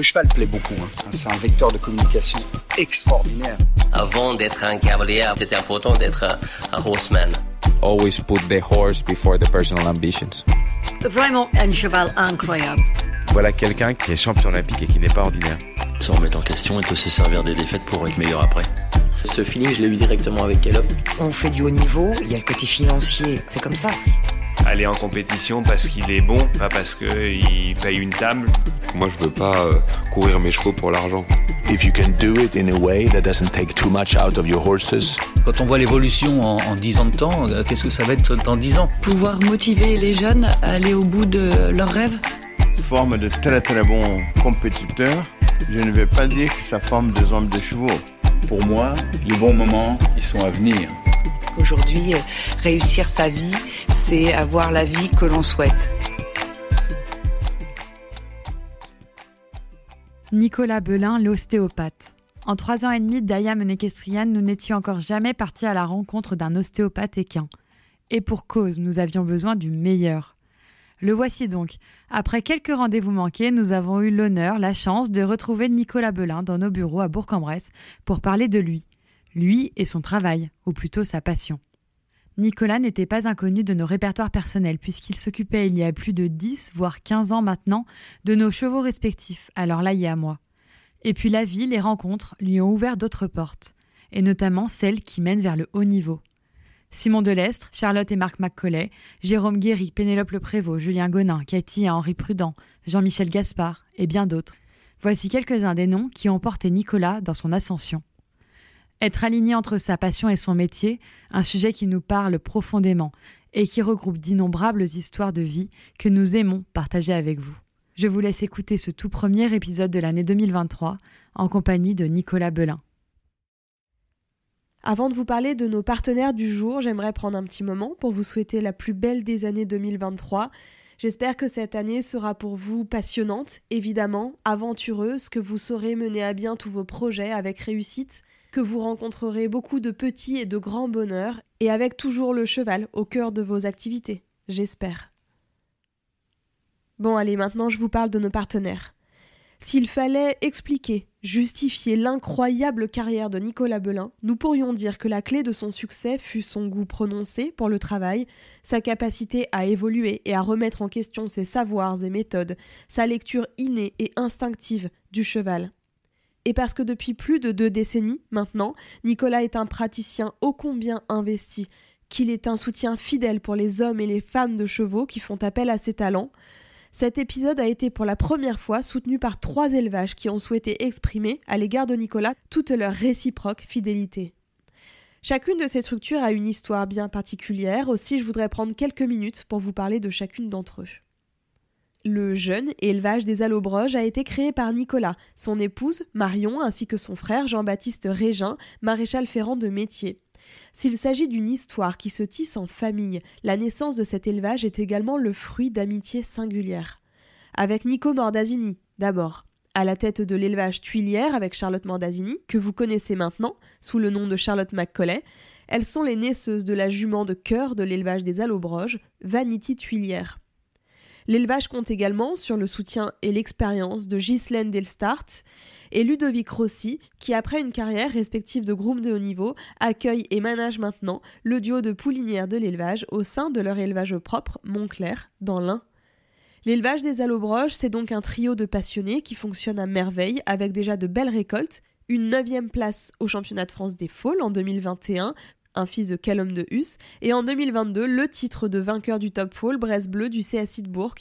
Le cheval plaît beaucoup. Hein. C'est un vecteur de communication extraordinaire. Avant d'être un cavalier, c'était important d'être un, horseman. Always put the horse before the personal ambitions. Vraiment un cheval incroyable. Voilà quelqu'un qui est champion olympique et qui n'est pas ordinaire. Se remettre en question et peut se servir des défaites pour être meilleur après. Ce feeling, je l'ai eu directement avec Caleb. On fait du haut niveau, il y a le côté financier, c'est comme ça aller en compétition parce qu'il est bon, pas parce qu'il paye une table. Moi, je veux pas euh, courir mes chevaux pour l'argent. If you can do it in a way that doesn't take too much out of your horses. Quand on voit l'évolution en, en 10 ans de temps, euh, qu'est-ce que ça va être dans 10 ans? Pouvoir motiver les jeunes à aller au bout de leurs rêves? Forme de très très bons compétiteurs. Je ne vais pas dire que ça forme des hommes de chevaux. Pour moi, les bons moments, ils sont à venir. Aujourd'hui, euh, réussir sa vie, c'est avoir la vie que l'on souhaite. Nicolas Belin, l'ostéopathe. En trois ans et demi d'Ayam Nekestrian, nous n'étions encore jamais partis à la rencontre d'un ostéopathe équin. Et pour cause, nous avions besoin du meilleur. Le voici donc. Après quelques rendez-vous manqués, nous avons eu l'honneur, la chance de retrouver Nicolas Belin dans nos bureaux à Bourg-en-Bresse pour parler de lui, lui et son travail, ou plutôt sa passion. Nicolas n'était pas inconnu de nos répertoires personnels, puisqu'il s'occupait il y a plus de 10, voire 15 ans maintenant, de nos chevaux respectifs, alors là et à moi. Et puis la vie, les rencontres, lui ont ouvert d'autres portes, et notamment celles qui mènent vers le haut niveau. Simon Delestre, Charlotte et Marc McCauley, Jérôme Guéry, Pénélope Le Prévost, Julien Gonin, Cathy et Henri Prudent, Jean-Michel Gaspard, et bien d'autres. Voici quelques-uns des noms qui ont porté Nicolas dans son ascension. Être aligné entre sa passion et son métier, un sujet qui nous parle profondément et qui regroupe d'innombrables histoires de vie que nous aimons partager avec vous. Je vous laisse écouter ce tout premier épisode de l'année 2023 en compagnie de Nicolas Belin. Avant de vous parler de nos partenaires du jour, j'aimerais prendre un petit moment pour vous souhaiter la plus belle des années 2023. J'espère que cette année sera pour vous passionnante, évidemment, aventureuse, que vous saurez mener à bien tous vos projets avec réussite que vous rencontrerez beaucoup de petits et de grands bonheurs, et avec toujours le cheval au cœur de vos activités, j'espère. Bon allez, maintenant je vous parle de nos partenaires. S'il fallait expliquer, justifier l'incroyable carrière de Nicolas Belin, nous pourrions dire que la clé de son succès fut son goût prononcé pour le travail, sa capacité à évoluer et à remettre en question ses savoirs et méthodes, sa lecture innée et instinctive du cheval et parce que depuis plus de deux décennies maintenant, Nicolas est un praticien ô combien investi, qu'il est un soutien fidèle pour les hommes et les femmes de chevaux qui font appel à ses talents, cet épisode a été pour la première fois soutenu par trois élevages qui ont souhaité exprimer, à l'égard de Nicolas, toute leur réciproque fidélité. Chacune de ces structures a une histoire bien particulière, aussi je voudrais prendre quelques minutes pour vous parler de chacune d'entre eux. Le jeune élevage des allobroges a été créé par Nicolas, son épouse Marion ainsi que son frère Jean-Baptiste Régin, maréchal ferrant de métier. S'il s'agit d'une histoire qui se tisse en famille, la naissance de cet élevage est également le fruit d'amitié singulière. Avec Nico Mordasini, d'abord, à la tête de l'élevage Tuilière avec Charlotte Mordasini, que vous connaissez maintenant sous le nom de Charlotte McCauley, elles sont les naisseuses de la jument de cœur de l'élevage des allobroges, Vanity Tuilière. L'élevage compte également sur le soutien et l'expérience de Ghislaine Delstart et Ludovic Rossi, qui après une carrière respective de groom de haut niveau, accueille et manage maintenant le duo de poulinières de l'élevage au sein de leur élevage propre, Montclair, dans l'Ain. L'élevage des allobroges, c'est donc un trio de passionnés qui fonctionne à merveille avec déjà de belles récoltes, une neuvième place au championnat de France des fôles en 2021, un fils de Callum de Hus, et en 2022 le titre de vainqueur du Top Fall Brest Bleu du CSI de Bourg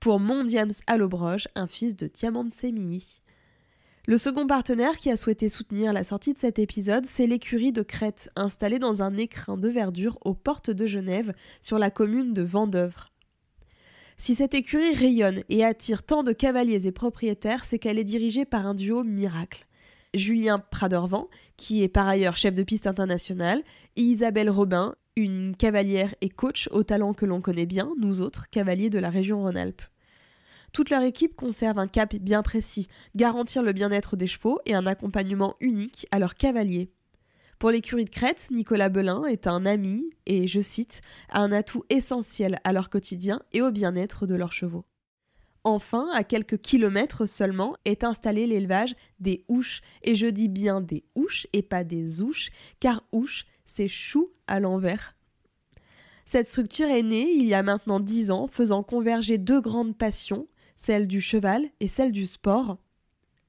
pour Mondiams Allobroge, un fils de Diamant Semilly. Le second partenaire qui a souhaité soutenir la sortie de cet épisode, c'est l'écurie de Crète, installée dans un écrin de verdure aux portes de Genève, sur la commune de Vendeuvre. Si cette écurie rayonne et attire tant de cavaliers et propriétaires, c'est qu'elle est dirigée par un duo miracle. Julien Pradervant, qui est par ailleurs chef de piste international, et Isabelle Robin, une cavalière et coach au talent que l'on connaît bien, nous autres, cavaliers de la région Rhône-Alpes. Toute leur équipe conserve un cap bien précis, garantir le bien-être des chevaux et un accompagnement unique à leurs cavaliers. Pour l'écurie de Crète, Nicolas Belin est un ami et, je cite, un atout essentiel à leur quotidien et au bien-être de leurs chevaux. Enfin, à quelques kilomètres seulement, est installé l'élevage des ouches. Et je dis bien des ouches et pas des ouches, car ouche, c'est chou à l'envers. Cette structure est née il y a maintenant dix ans, faisant converger deux grandes passions, celle du cheval et celle du sport.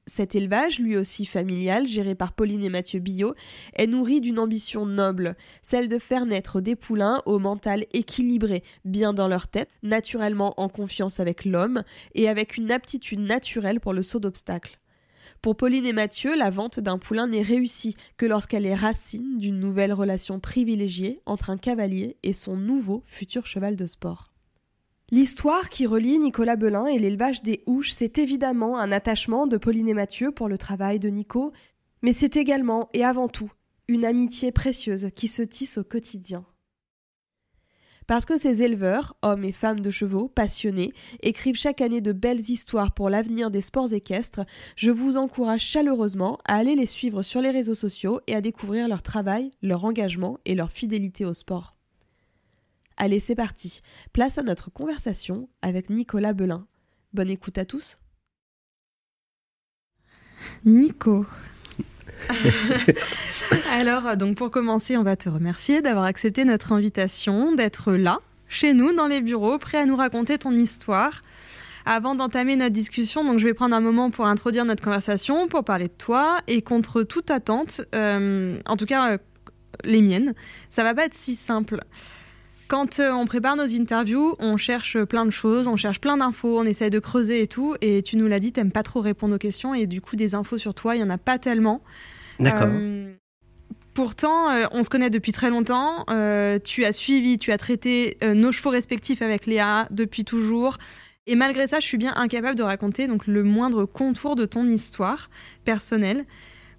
Cet élevage, lui aussi familial, géré par Pauline et Mathieu Billot, est nourri d'une ambition noble, celle de faire naître des poulains au mental équilibré, bien dans leur tête, naturellement en confiance avec l'homme et avec une aptitude naturelle pour le saut d'obstacles. Pour Pauline et Mathieu, la vente d'un poulain n'est réussie que lorsqu'elle est racine d'une nouvelle relation privilégiée entre un cavalier et son nouveau futur cheval de sport. L'histoire qui relie Nicolas Belin et l'élevage des houches, c'est évidemment un attachement de Pauline et Mathieu pour le travail de Nico, mais c'est également et avant tout une amitié précieuse qui se tisse au quotidien. Parce que ces éleveurs, hommes et femmes de chevaux, passionnés, écrivent chaque année de belles histoires pour l'avenir des sports équestres, je vous encourage chaleureusement à aller les suivre sur les réseaux sociaux et à découvrir leur travail, leur engagement et leur fidélité au sport. Allez, c'est parti. Place à notre conversation avec Nicolas Belin. Bonne écoute à tous. Nico. Alors, donc pour commencer, on va te remercier d'avoir accepté notre invitation, d'être là, chez nous, dans les bureaux, prêt à nous raconter ton histoire. Avant d'entamer notre discussion, donc je vais prendre un moment pour introduire notre conversation, pour parler de toi, et contre toute attente, euh, en tout cas euh, les miennes, ça va pas être si simple. Quand euh, on prépare nos interviews, on cherche plein de choses, on cherche plein d'infos, on essaie de creuser et tout. Et tu nous l'as dit, t'aimes pas trop répondre aux questions et du coup des infos sur toi, il y en a pas tellement. D'accord. Euh, pourtant, euh, on se connaît depuis très longtemps. tu as suivi, tu as traité nos chevaux respectifs avec Léa depuis toujours. Et malgré ça, je suis bien incapable de raconter donc le moindre contour de ton histoire personnelle.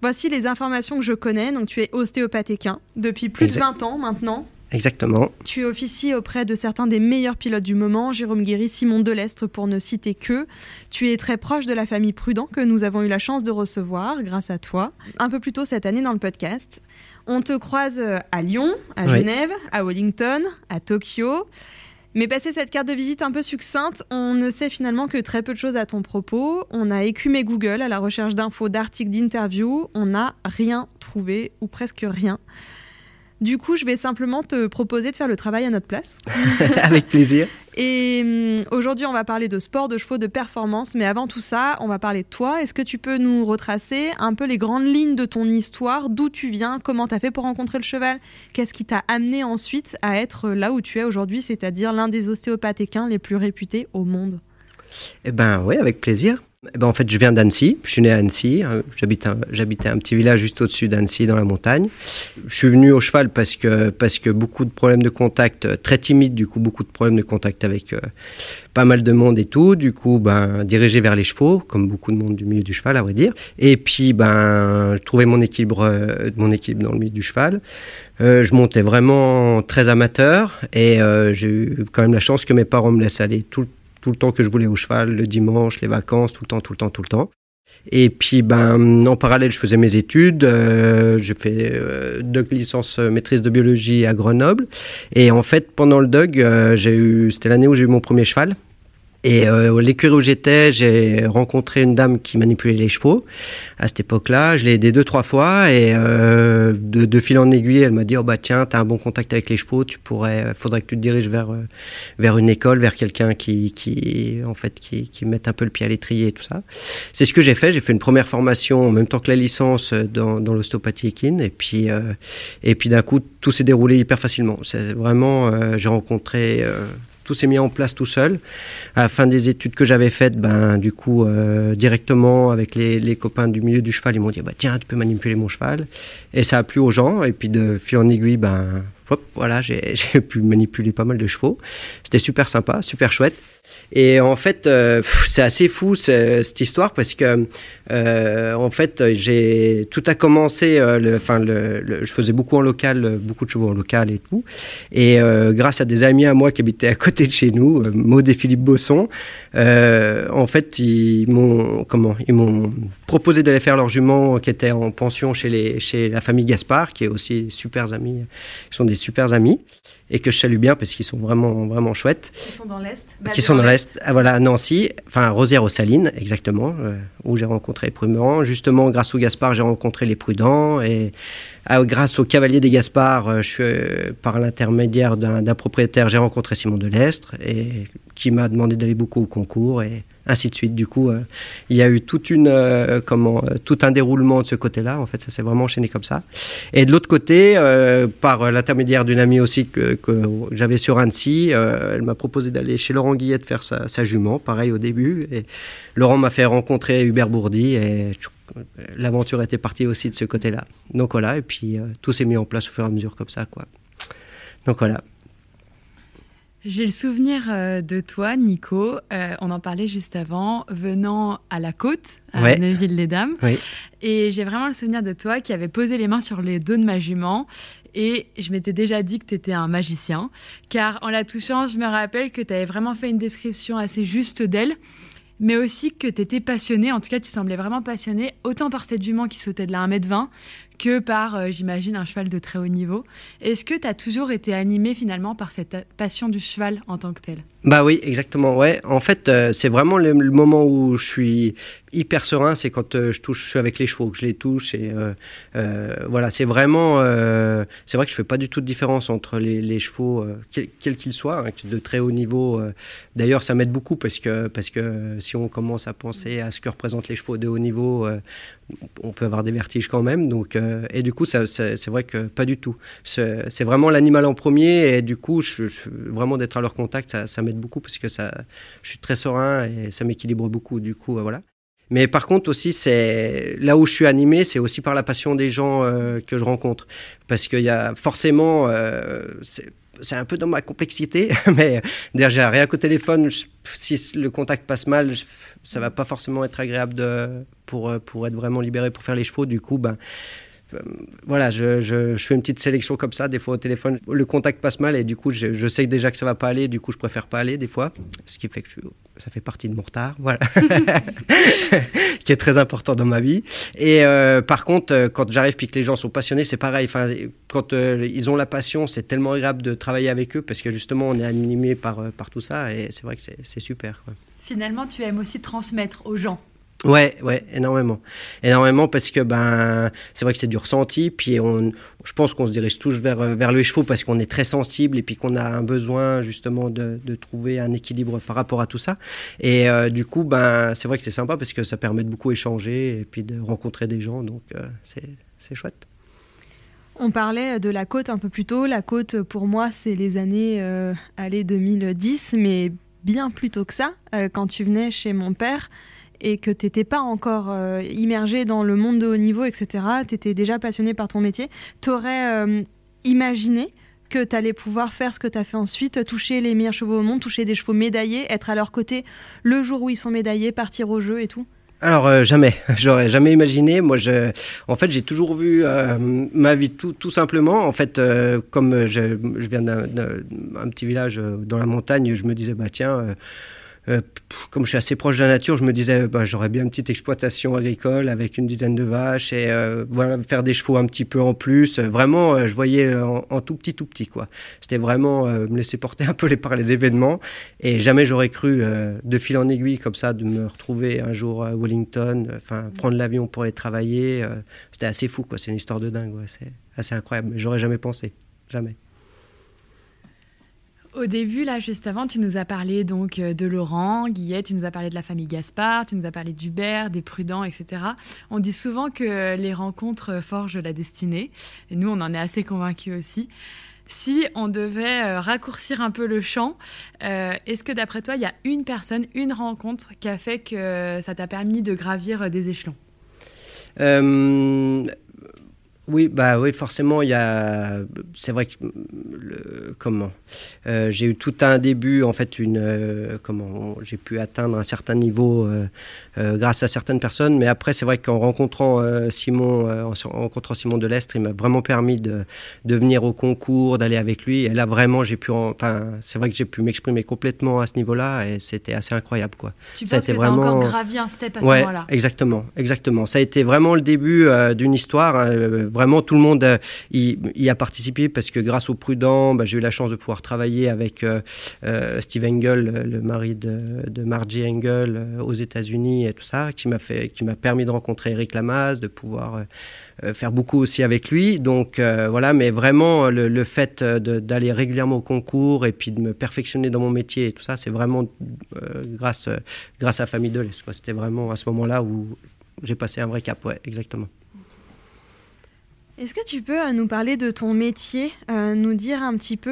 Voici les informations que je connais. Donc, tu es ostéopathe équin depuis plus de 20 ans maintenant. Exactement. Tu officies auprès de certains des meilleurs pilotes du moment, Jérôme Guéry, Simon Delestre pour ne citer que. Tu es très proche de la famille Prudent que nous avons eu la chance de recevoir grâce à toi un peu plus tôt cette année dans le podcast. On te croise à Lyon, à Genève, à Wellington, à Tokyo. Mais passé cette carte de visite un peu succincte, on ne sait finalement que très peu de choses à ton propos. On a écumé Google à la recherche d'infos, d'articles, d'interviews. On n'a rien trouvé, ou presque rien. Du coup, je vais simplement te proposer de faire le travail à notre place. Avec plaisir. Et hum, aujourd'hui, on va parler de sport, de chevaux, de performance. Mais avant tout ça, on va parler de toi. Est-ce que tu peux nous retracer un peu les grandes lignes de ton histoire? D'où tu viens? Comment tu as fait pour rencontrer le cheval? Qu'est-ce qui t'a amené ensuite à être là où tu es aujourd'hui, c'est-à-dire l'un des ostéopathes équins les plus réputés au monde? Eh ben oui, avec plaisir. Eh ben, en fait, je viens d'Annecy. Je suis né à Annecy. Hein. J'habitais un petit village juste au-dessus d'Annecy, dans la montagne. Je suis venu au cheval parce que, beaucoup de problèmes de contact, euh, très timide, du coup, beaucoup de problèmes de contact avec euh, pas mal de monde et tout. Du coup, ben, dirigé vers les chevaux, comme beaucoup de monde du milieu du cheval, à vrai dire. Et puis, ben, je trouvais mon équilibre, euh, dans le milieu du cheval. je montais vraiment très amateur et j'ai eu quand même la chance que mes parents me laissent aller tout le tout le temps que je voulais au cheval, le dimanche, les vacances, tout le temps, tout le temps, tout le temps. Et puis, ben, en parallèle, je faisais mes études. Euh, je fais euh, deux licences euh, maîtrise de biologie à Grenoble. Et en fait, pendant le DUG, j'ai eu, c'était l'année où j'ai eu mon premier cheval. Et euh, l'écurie où j'étais, j'ai rencontré une dame qui manipulait les chevaux. À cette époque-là, je l'ai aidée deux, trois fois. Et euh, de, fil en aiguille, elle m'a dit, oh bah tiens, t'as un bon contact avec les chevaux, tu pourrais, faudrait que tu te diriges vers, euh, vers une école, vers quelqu'un qui, qui, en fait, qui, qui mette un peu le pied à l'étrier et tout ça. C'est ce que j'ai fait. J'ai fait une première formation en même temps que la licence dans, dans l'ostéopathie équine. Et puis, et puis d'un coup, tout s'est déroulé hyper facilement. C'est vraiment, j'ai rencontré tout s'est mis en place tout seul. À la fin des études que j'avais faites, ben, du coup, euh, directement avec les, copains du milieu du cheval, ils m'ont dit bah, tiens, tu peux manipuler mon cheval. Et ça a plu aux gens. Et puis de fil en aiguille, ben, hop, voilà, j'ai pu manipuler pas mal de chevaux. C'était super sympa, super chouette. Et en fait, euh, c'est assez fou cette histoire parce que, euh, en fait, j'ai tout a commencé. Euh, enfin, le, je faisais beaucoup en local, beaucoup de chevaux en local et tout. Et grâce à des amis à moi qui habitaient à côté de chez nous, Maud et Philippe Bosson, en fait, ils m'ont comment Ils m'ont proposé d'aller faire leur jument qui était en pension chez les chez la famille Gaspard, qui est aussi super amis. Ils sont des super amis. Et que je salue bien parce qu'ils sont vraiment vraiment chouettes. Qui sont dans l'est. Qui sont dans l'est. Ah, voilà, Nancy, enfin Rosière aux Salines, exactement, euh, où j'ai rencontré les prudents. Justement, grâce au Gaspard, j'ai rencontré les prudents et ah, grâce au Cavalier des Gaspard, euh, je suis euh, par l'intermédiaire d'un propriétaire, j'ai rencontré Simon Delestre et qui m'a demandé d'aller beaucoup au concours et ainsi de suite. Du coup, euh, il y a eu toute une, euh, comment, euh, tout un déroulement de ce côté-là. En fait, ça s'est vraiment enchaîné comme ça. Et de l'autre côté, par l'intermédiaire d'une amie aussi que, j'avais sur Annecy, elle m'a proposé d'aller chez Laurent Guillet faire sa, sa, jument, pareil au début. Et Laurent m'a fait rencontrer Hubert Bourdi et l'aventure était partie aussi de ce côté-là. Donc voilà, et puis tout s'est mis en place au fur et à mesure comme ça, quoi. Donc voilà. J'ai le souvenir euh, de toi, Nico, euh, on en parlait juste avant, venant à la côte, à ouais. Neuville-les-Dames. Oui. Et j'ai vraiment le souvenir de toi qui avait posé les mains sur les dos de ma jument. Et je m'étais déjà dit que tu étais un magicien, car en la touchant, je me rappelle que tu avais vraiment fait une description assez juste d'elle, mais aussi que tu étais passionné, en tout cas tu semblais vraiment passionné, autant par cette jument qui sautait de la 1m20 que par, euh, j'imagine, un cheval de très haut niveau. Est-ce que tu as toujours été animé finalement par cette passion du cheval en tant que tel? Bah oui, exactement. Ouais. En fait, euh, c'est vraiment le, moment où je suis hyper serein, c'est quand euh, je touche, je suis avec les chevaux, que je les touche. Et euh, voilà, c'est vraiment, c'est vrai que je fais pas du tout de différence entre les, chevaux, quels qu'ils qu soient, hein, de très haut niveau. D'ailleurs, ça m'aide beaucoup parce que parce que si on commence à penser à ce que représentent les chevaux de haut niveau, on peut avoir des vertiges quand même. Donc, et du coup, c'est vrai que pas du tout. C'est vraiment l'animal en premier et du coup, vraiment d'être à leur contact, ça, ça m'aide beaucoup parce que ça, je suis très serein et ça m'équilibre beaucoup. Du coup, euh, voilà. Mais par contre aussi, c'est là où je suis animé, c'est aussi par la passion des gens euh, que je rencontre, parce qu'il y a forcément, euh, c'est un peu dans ma complexité, mais d'ailleurs j'ai rien qu'au téléphone, si le contact passe mal, je, ça va pas forcément être agréable de, pour pour être vraiment libéré pour faire les chevaux. Du coup, ben voilà, je, je, je, fais une petite sélection comme ça, des fois au téléphone, le contact passe mal et du coup je, je, sais déjà que ça va pas aller, du coup je préfère pas aller des fois, ce qui fait que ça fait partie de mon retard, voilà, qui est très important dans ma vie. Et euh, par contre, quand j'arrive puis que les gens sont passionnés, c'est pareil. Enfin, quand euh, ils ont la passion, c'est tellement agréable de travailler avec eux parce que justement on est animé par par tout ça et c'est vrai que c'est super. Quoi. Finalement, tu aimes aussi transmettre aux gens. Ouais, ouais, énormément. Énormément parce que ben, c'est vrai que c'est du ressenti. Puis on, je pense qu'on se dirige tous vers, vers les chevaux parce qu'on est très sensible et puis qu'on a un besoin justement de, de, trouver un équilibre par rapport à tout ça. Et euh, du coup, ben, c'est vrai que c'est sympa parce que ça permet de beaucoup échanger et puis de rencontrer des gens. Donc euh, c'est chouette. On parlait de la côte un peu plus tôt. La côte, pour moi, c'est les années euh, allez, 2010, mais bien plus tôt que ça, euh, quand tu venais chez mon père et que tu n'étais pas encore euh, immergé dans le monde de haut niveau, etc., tu étais déjà passionné par ton métier, tu aurais euh, imaginé que tu allais pouvoir faire ce que tu as fait ensuite, toucher les meilleurs chevaux au monde, toucher des chevaux médaillés, être à leur côté le jour où ils sont médaillés, partir au jeu et tout? Alors euh, jamais, j'aurais jamais imaginé. Moi, je, en fait, j'ai toujours vu ma vie tout, simplement. En fait, comme je, je viens d'un petit village dans la montagne, je me disais bah tiens euh, comme je suis assez proche de la nature, je me disais, bah, j'aurais bien une petite exploitation agricole avec une dizaine de vaches et euh, voilà, faire des chevaux un petit peu en plus. Vraiment, euh, je voyais en, tout petit, tout petit, quoi. C'était vraiment me laisser porter un peu par les événements et jamais j'aurais cru, de fil en aiguille comme ça, de me retrouver un jour à Wellington, enfin, prendre l'avion pour aller travailler. C'était assez fou, quoi. C'est une histoire de dingue. C'est assez incroyable. J'aurais jamais pensé. Jamais. Au début, là, juste avant, tu nous as parlé donc de Laurent, Guillet, tu nous as parlé de la famille Gaspard, tu nous as parlé d'Hubert, des Prudents, etc. On dit souvent que les rencontres forgent la destinée, et nous, on en est assez convaincus aussi. Si on devait raccourcir un peu le champ, euh, est-ce que d'après toi, il y a une personne, une rencontre qui a fait que ça t'a permis de gravir des échelons? Euh, oui, bah oui, forcément, il y a. C'est vrai que le, comment euh, j'ai eu tout un début, en fait, une euh, comment j'ai pu atteindre un certain niveau euh, grâce à certaines personnes, mais après, c'est vrai qu'en rencontrant Simon, en rencontrant Simon Delestre, il m'a vraiment permis de, de venir au concours, d'aller avec lui. Et là, vraiment, j'ai pu, enfin, c'est vrai que j'ai pu m'exprimer complètement à ce niveau-là, et c'était assez incroyable, quoi. Tu ça penses a été que vraiment encore gravi un step à ce ouais, moment-là? Exactement, exactement. Ça a été vraiment le début d'une histoire. Vraiment, tout le monde y, a participé parce que grâce au prudent, bah, j'ai eu la chance de pouvoir travailler avec Steve Engel, le mari de, de Margie Engel, aux États-Unis et tout ça, qui m'a permis de rencontrer Eric Lamaze, de pouvoir euh, faire beaucoup aussi avec lui. Donc euh, voilà, mais vraiment le, fait d'aller régulièrement au concours et puis de me perfectionner dans mon métier et tout ça, c'est vraiment euh, grâce, grâce à famille de l'Est. C'était vraiment à ce moment-là où j'ai passé un vrai cap, ouais, exactement. Est-ce que tu peux nous parler de ton métier, nous dire un petit peu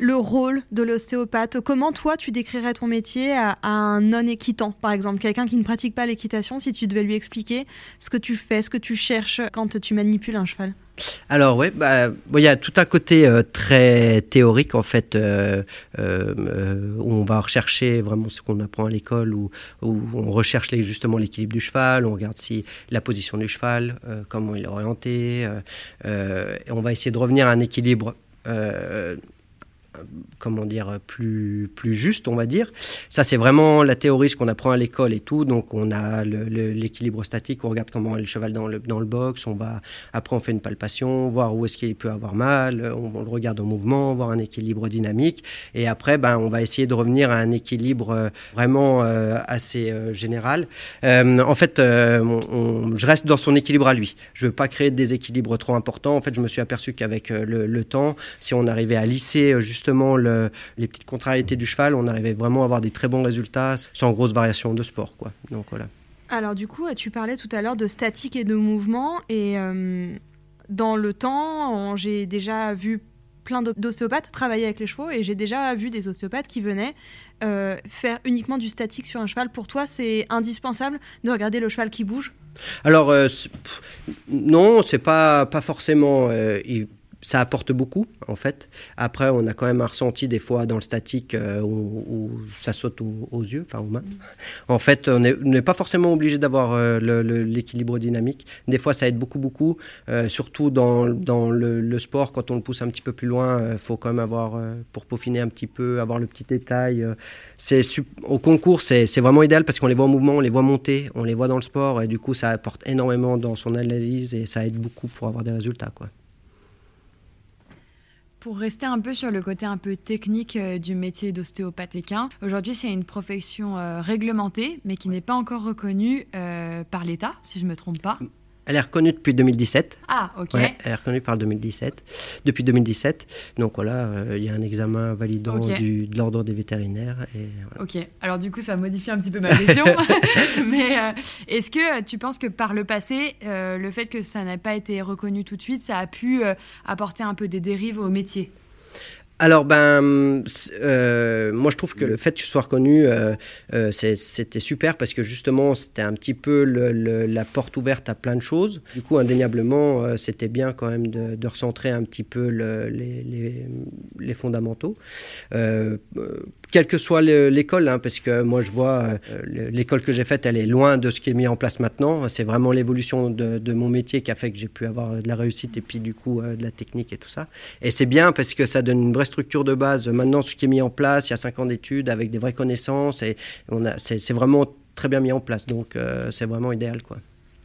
le rôle de l'ostéopathe. Comment toi tu décrirais ton métier à, un non-équitant, par exemple, quelqu'un qui ne pratique pas l'équitation, si tu devais lui expliquer ce que tu fais, ce que tu cherches quand tu manipules un cheval? Alors oui, bah, il y a tout un côté euh, très théorique en fait, euh, euh, où on va rechercher vraiment ce qu'on apprend à l'école, où, on recherche justement l'équilibre du cheval, on regarde si la position du cheval, comment il est orienté, on va essayer de revenir à un équilibre comment dire, plus, plus juste, on va dire. Ça, c'est vraiment la théorie, ce qu'on apprend à l'école et tout. Donc, on a l'équilibre statique, on regarde comment est le cheval dans le, dans le box, on va, après, on fait une palpation, voir où est-ce qu'il peut avoir mal, on, le regarde en mouvement, voir un équilibre dynamique. Et après, ben, on va essayer de revenir à un équilibre euh, vraiment euh, assez euh, général. en fait, je reste dans son équilibre à lui. Je ne veux pas créer des équilibres trop importants. En fait, je me suis aperçu qu'avec le, temps, si on arrivait à lisser justement les petites contrariétés du cheval, on arrivait vraiment à avoir des très bons résultats sans grosse variation de sport. Quoi. Donc voilà. Alors du coup, tu parlais tout à l'heure de statique et de mouvement et euh, dans le temps, j'ai déjà vu plein d'ostéopathes travailler avec les chevaux et j'ai déjà vu des ostéopathes qui venaient euh, faire uniquement du statique sur un cheval. Pour toi, c'est indispensable de regarder le cheval qui bouge? Alors euh, non, c'est pas pas forcément ça apporte beaucoup, en fait. Après, on a quand même un ressenti des fois dans le statique euh, où, ça saute aux, yeux, enfin aux mains. En fait, on n'est pas forcément obligé d'avoir euh, l'équilibre dynamique. Des fois, ça aide beaucoup, beaucoup. Euh, surtout dans, dans le, sport, quand on le pousse un petit peu plus loin, il faut quand même avoir, pour peaufiner un petit peu, avoir le petit détail. c'est au concours, c'est vraiment idéal parce qu'on les voit en mouvement, on les voit monter, on les voit dans le sport, et du coup, ça apporte énormément dans son analyse et ça aide beaucoup pour avoir des résultats, quoi. Pour rester un peu sur le côté un peu technique euh, du métier d'ostéopathe équin, aujourd'hui c'est une profession euh, réglementée mais qui n'est pas encore reconnue euh, par l'État, si je ne me trompe pas. Elle est reconnue depuis 2017. Ah, ok. elle est reconnue par le 2017. Depuis 2017. Donc voilà, euh, il y a un examen validant du, de l'ordre des vétérinaires. Et, Ok. Alors du coup, ça modifie un petit peu ma question. Mais euh, est-ce que euh, tu penses que par le passé, le fait que ça n'a pas été reconnu tout de suite, ça a pu apporter un peu des dérives au métier? Alors, ben, euh, moi je trouve que le fait que tu sois reconnu, euh, euh, c'était super parce que justement c'était un petit peu la porte ouverte à plein de choses. Du coup, indéniablement, c'était bien quand même de, recentrer un petit peu les, les, fondamentaux quelle que soit l'école, hein, parce que moi je vois euh, l'école que j'ai faite, elle est loin de ce qui est mis en place maintenant. C'est vraiment l'évolution de, mon métier qui a fait que j'ai pu avoir de la réussite et puis du coup euh, de la technique et tout ça. Et c'est bien parce que ça donne une vraie structure de base. Maintenant, ce qui est mis en place, il y a cinq ans d'études avec des vraies connaissances et c'est vraiment très bien mis en place. Donc euh, c'est vraiment idéal, quoi.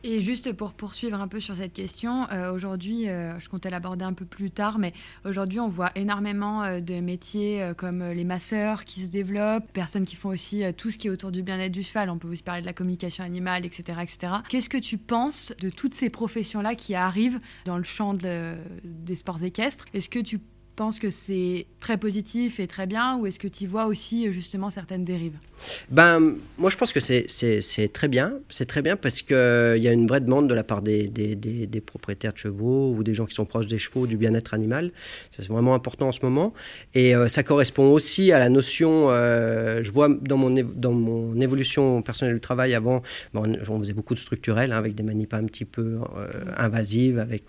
Et juste pour poursuivre un peu sur cette question, euh, aujourd'hui, euh, je comptais l'aborder un peu plus tard, mais aujourd'hui, on voit énormément euh, de métiers comme les masseurs qui se développent, personnes qui font aussi tout ce qui est autour du bien-être du cheval. On peut aussi parler de la communication animale, etc., etc. Qu'est-ce que tu penses de toutes ces professions-là qui arrivent dans le champ des sports équestres? Est-ce que tu penses que c'est très positif et très bien ou est-ce que tu vois aussi justement certaines dérives? Ben moi je pense que c'est très bien, c'est très bien parce qu'il il y a une vraie demande de la part des, propriétaires de chevaux ou des gens qui sont proches des chevaux, du bien-être animal. C'est vraiment important en ce moment. Et euh, ça correspond aussi à la notion, euh, je vois dans mon, évolution personnelle du travail avant, bon, on faisait beaucoup de structurel hein, avec des manips un petit peu euh, invasives, avec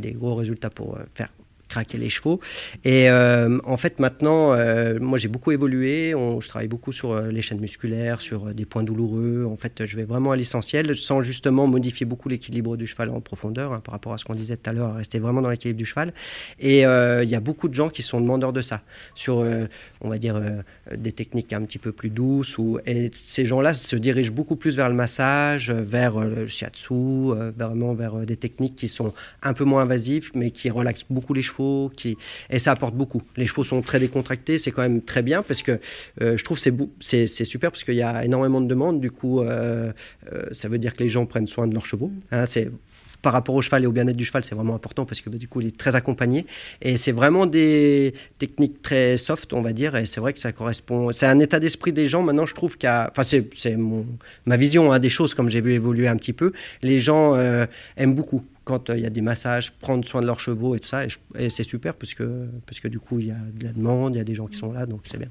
des gros résultats pour faire craquer les chevaux. Et euh, en fait, maintenant, euh, moi, j'ai beaucoup évolué. On, je travaille beaucoup sur euh, les chaînes musculaires, sur des points douloureux. En fait, je vais vraiment à l'essentiel, sans justement modifier beaucoup l'équilibre du cheval en profondeur, hein, par rapport à ce qu'on disait tout à l'heure, rester vraiment dans l'équilibre du cheval. Et il y a beaucoup de gens qui sont demandeurs de ça, sur, on va dire, des techniques un petit peu plus douces. Ou, et ces gens-là se dirigent beaucoup plus vers le massage, vers le shiatsu, vraiment vers des techniques qui sont un peu moins invasives, mais qui relaxent beaucoup les chevaux et ça apporte beaucoup. Les chevaux sont très décontractés, c'est quand même très bien parce que euh, je trouve c'est c'est super parce qu'il y a énormément de demandes. Du coup, euh, euh, ça veut dire que les gens prennent soin de leurs chevaux. Hein, par rapport au cheval et au bien-être du cheval, c'est vraiment important parce que bah, du coup, il est très accompagné. Et c'est vraiment des techniques très soft, on va dire. Et c'est vrai que ça correspond. C'est un état d'esprit des gens. Maintenant, je trouve a. Enfin, c'est, ma vision hein, des choses, comme j'ai vu évoluer un petit peu. Les gens aiment beaucoup quand euh, il y a des massages, prendre soin de leurs chevaux et tout ça. Et, c'est super parce parce que du coup, il y a de la demande, il y a des gens qui sont là, donc c'est bien.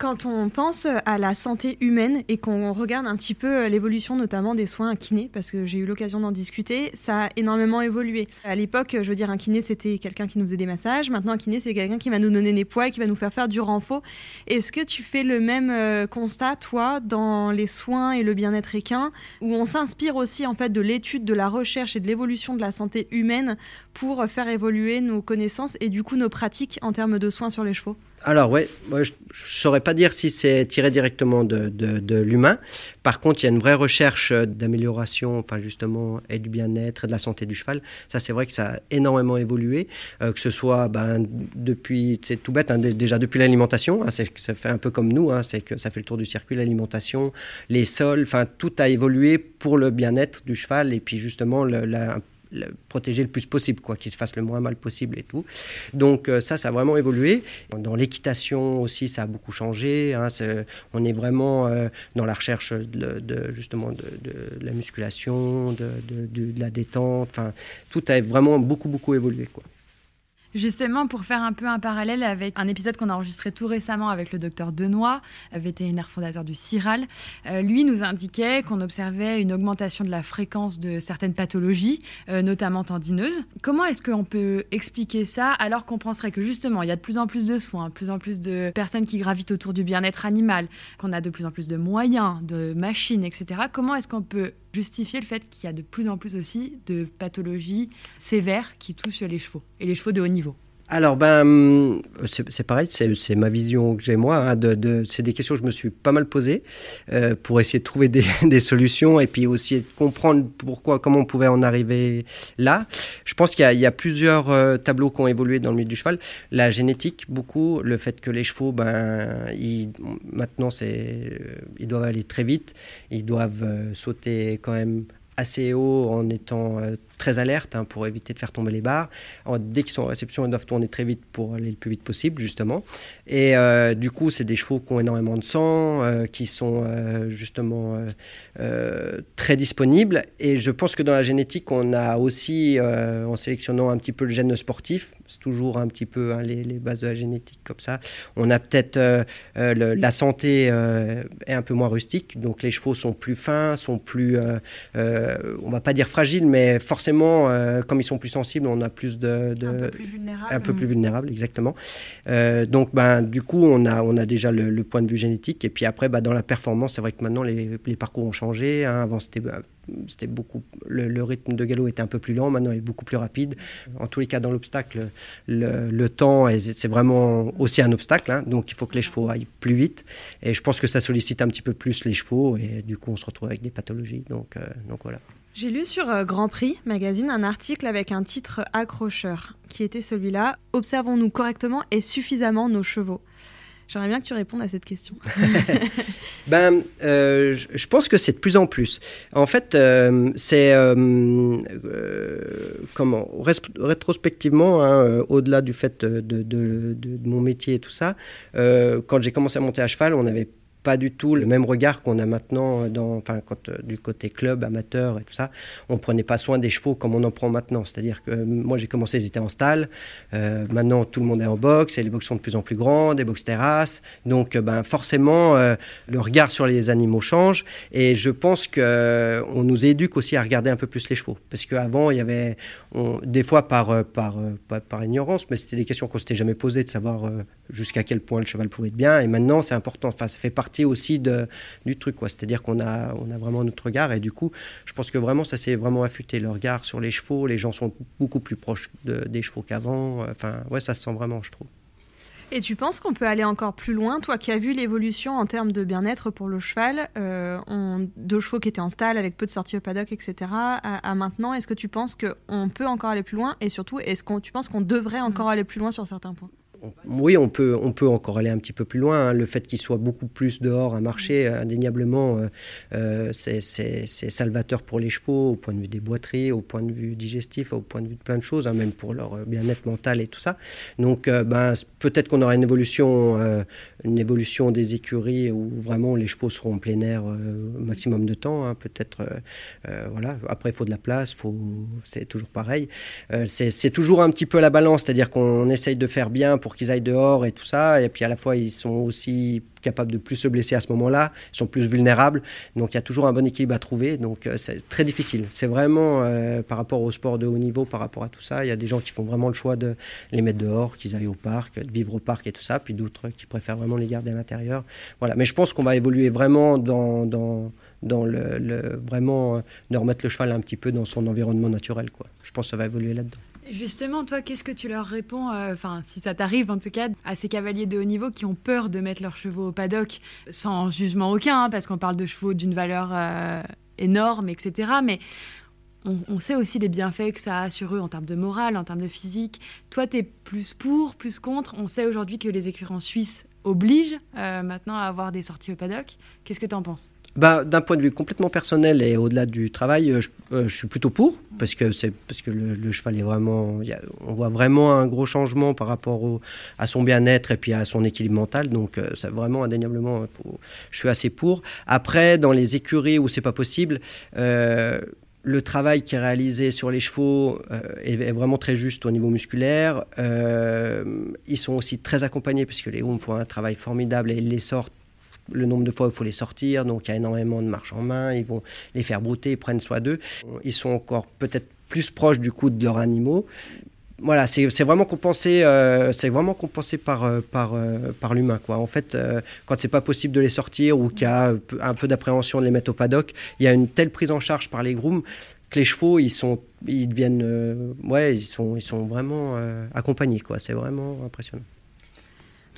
Quand on pense à la santé humaine et qu'on regarde un petit peu l'évolution notamment des soins kinés, parce que j'ai eu l'occasion d'en discuter, ça a énormément évolué. À l'époque, je veux dire, un kiné, c'était quelqu'un qui nous faisait des massages. Maintenant, un kiné, c'est quelqu'un qui va nous donner des poids et qui va nous faire faire du renfort. Est-ce que tu fais le même euh, constat, toi, dans les soins et le bien-être équin, où on s'inspire aussi en fait de l'étude, de la recherche et de l'évolution de la santé humaine pour faire évoluer nos connaissances et du coup nos pratiques en termes de soins sur les chevaux? Alors ouais, moi je ne saurais pas dire si c'est tiré directement de, de, l'humain. Par contre, il y a une vraie recherche d'amélioration, enfin justement, et du bien-être et de la santé du cheval. Ça, c'est vrai que ça a énormément évolué, euh, que ce soit ben, depuis, c'est tout bête, hein, déjà depuis l'alimentation. Hein, ça fait un peu comme nous, hein, c'est que ça fait le tour du circuit, l'alimentation, les sols, enfin tout a évolué pour le bien-être du cheval et puis justement protéger le plus possible, quoi, qu'il se fasse le moins mal possible et tout. Donc euh, ça, ça a vraiment évolué. Dans l'équitation aussi, ça a beaucoup changé. Hein, on est vraiment euh, dans la recherche de, justement de, la musculation, de, de la détente. Enfin, tout a vraiment beaucoup beaucoup évolué, quoi. Justement, pour faire un peu un parallèle avec un épisode qu'on a enregistré tout récemment avec le docteur Denoy, vétérinaire fondateur du CIRAL, euh, lui nous indiquait qu'on observait une augmentation de la fréquence de certaines pathologies, euh, notamment tendineuses. Comment est-ce qu'on peut expliquer ça alors qu'on penserait que justement il y a de plus en plus de soins, de plus en plus de personnes qui gravitent autour du bien-être animal, qu'on a de plus en plus de moyens, de machines, etc. Comment est-ce qu'on peut justifier le fait qu'il y a de plus en plus aussi de pathologies sévères qui touchent les chevaux et les chevaux de haut niveau alors, ben, c'est pareil, c'est ma vision que j'ai moi. Hein, de, c'est des questions que je me suis pas mal posées euh, pour essayer de trouver des, des, solutions et puis aussi de comprendre pourquoi, comment on pouvait en arriver là. Je pense qu'il y, y, a plusieurs euh, tableaux qui ont évolué dans le milieu du cheval. La génétique, beaucoup, le fait que les chevaux, ben, ils, maintenant, c'est, ils doivent aller très vite, ils doivent euh, sauter quand même assez haut en étant très alerte hein, pour éviter de faire tomber les barres. dès qu'ils sont en réception, ils doivent tourner très vite pour aller le plus vite possible, justement. Et euh, du coup, c'est des chevaux qui ont énormément de sang, euh, qui sont euh, justement très disponibles. Et je pense que dans la génétique, on a aussi, en sélectionnant un petit peu le gène sportif, c'est toujours un petit peu hein, les, bases de la génétique comme ça, on a peut-être la santé est un peu moins rustique, donc les chevaux sont plus fins, sont plus, on va pas dire fragiles, mais forcément euh, comme ils sont plus sensibles, on a plus de, un peu plus vulnérable. Un peu plus vulnérable, exactement. Euh, donc, ben, du coup, on a, on a déjà le, point de vue génétique. Et puis après, ben, dans la performance, c'est vrai que maintenant les, les parcours ont changé. Hein. Avant, c'était ben, c'était beaucoup le, rythme de galop était un peu plus lent maintenant il est beaucoup plus rapide en tous les cas dans l'obstacle le, temps c'est vraiment aussi un obstacle hein. donc il faut que les chevaux aillent plus vite et je pense que ça sollicite un petit peu plus les chevaux et du coup on se retrouve avec des pathologies donc, euh, donc voilà j'ai lu sur euh, Grand Prix magazine un article avec un titre accrocheur, qui était celui-là Observons-nous correctement et suffisamment nos chevaux? J'aimerais bien que tu répondes à cette question. ben, euh, je pense que c'est de plus en plus. En fait, euh, c'est comment rétrospectivement, hein, au-delà du fait de, de, mon métier et tout ça, quand j'ai commencé à monter à cheval, on avait pas du tout le même regard qu'on a maintenant dans, enfin, euh, du côté club, amateur et tout ça. On prenait pas soin des chevaux comme on en prend maintenant. C'est-à-dire que moi j'ai commencé, ils étaient en stall. Euh, maintenant tout le monde est en boxe et les boxes sont de plus en plus grandes, des boxes terrasses. Donc euh, ben, forcément le regard sur les animaux change. Et je pense que on nous éduque aussi à regarder un peu plus les chevaux. Parce qu'avant il y avait, des fois par, par, par, par ignorance, mais c'était des questions qu'on s'était jamais posées de savoir jusqu'à quel point le cheval pouvait être bien. Et maintenant c'est important. Enfin ça fait partie aussi de, du truc. Quoi. C'est-à-dire qu'on a, on a vraiment notre regard. Et du coup, je pense que vraiment, ça s'est vraiment affûté. Le regard sur les chevaux, les gens sont beaucoup plus proches des chevaux qu'avant. Enfin, ouais, ça se sent vraiment, je trouve. Et tu penses qu'on peut aller encore plus loin, toi qui as vu l'évolution en termes de bien-être pour le cheval, euh, on, deux chevaux qui étaient en stall avec peu de sorties au paddock, etc., à, maintenant, est-ce que tu penses qu'on peut encore aller plus loin? Et surtout, est-ce que tu penses qu'on devrait encore aller plus loin sur certains points? Oui, on peut, on peut encore aller un petit peu plus loin. Hein. Le fait qu'il soit beaucoup plus dehors à marcher, mm. indéniablement, euh, euh, c'est salvateur pour les chevaux, au point de vue des boiteries, au point de vue digestif, au point de vue de plein de choses, hein, même pour leur bien-être mental et tout ça. Donc, euh, ben, peut-être qu'on aura une évolution, une évolution des écuries où vraiment les chevaux seront en plein air au maximum de temps. Hein. peut-être, voilà. Après, il faut de la place, faut... c'est toujours pareil. c'est toujours un petit peu la balance, c'est-à-dire qu'on essaye de faire bien pour qu'ils aillent dehors et tout ça. Et puis à la fois, ils sont aussi capables de plus se blesser à ce moment-là, ils sont plus vulnérables. Donc il y a toujours un bon équilibre à trouver. Donc euh, c'est très difficile. C'est vraiment euh, par rapport au sport de haut niveau, par rapport à tout ça. Il y a des gens qui font vraiment le choix de les mettre dehors, qu'ils aillent au parc, de vivre au parc et tout ça. Puis d'autres qui préfèrent vraiment les garder à l'intérieur. Voilà. Mais je pense qu'on va évoluer vraiment dans, dans le, vraiment euh, de remettre le cheval un petit peu dans son environnement naturel. Quoi. Je pense que ça va évoluer là-dedans. Justement, toi, qu'est-ce que tu leur réponds, euh, enfin, si ça t'arrive en tout cas, à ces cavaliers de haut niveau qui ont peur de mettre leurs chevaux au paddock, sans jugement aucun, hein, parce qu'on parle de chevaux d'une valeur euh, énorme, etc. Mais on, sait aussi les bienfaits que ça a sur eux en termes de morale, en termes de physique. Toi, tu es plus pour, plus contre. On sait aujourd'hui que les écuries en Suisse obligent euh, maintenant à avoir des sorties au paddock. Qu'est-ce que tu en penses? Bah, D'un point de vue complètement personnel et au-delà du travail, euh, euh, je, suis plutôt pour, parce que, parce que le, cheval est vraiment. on voit vraiment un gros changement par rapport à son bien-être et puis à son équilibre mental. Donc, euh, vraiment indéniablement, je suis assez pour. Après, dans les écuries où c'est pas possible, le travail qui est réalisé sur les chevaux est, vraiment très juste au niveau musculaire. ils sont aussi très accompagnés puisque les hommes font un travail formidable et ils les sortent le nombre de fois où il faut les sortir, donc il y a énormément de marche en main, ils vont les faire brouter, ils prennent soin d'eux. Ils sont encore peut-être plus proches du coup de leurs animaux. Voilà, c'est vraiment compensé, euh, c'est vraiment compensé par, euh, par, euh, par l'humain. quoi. En fait, quand c'est pas possible de les sortir ou qu'il y a un peu d'appréhension de les mettre au paddock, il y a une telle prise en charge par les grooms que les chevaux, ils sont, ils deviennent, ouais, ils sont, ils sont vraiment accompagnés. quoi. C'est vraiment impressionnant.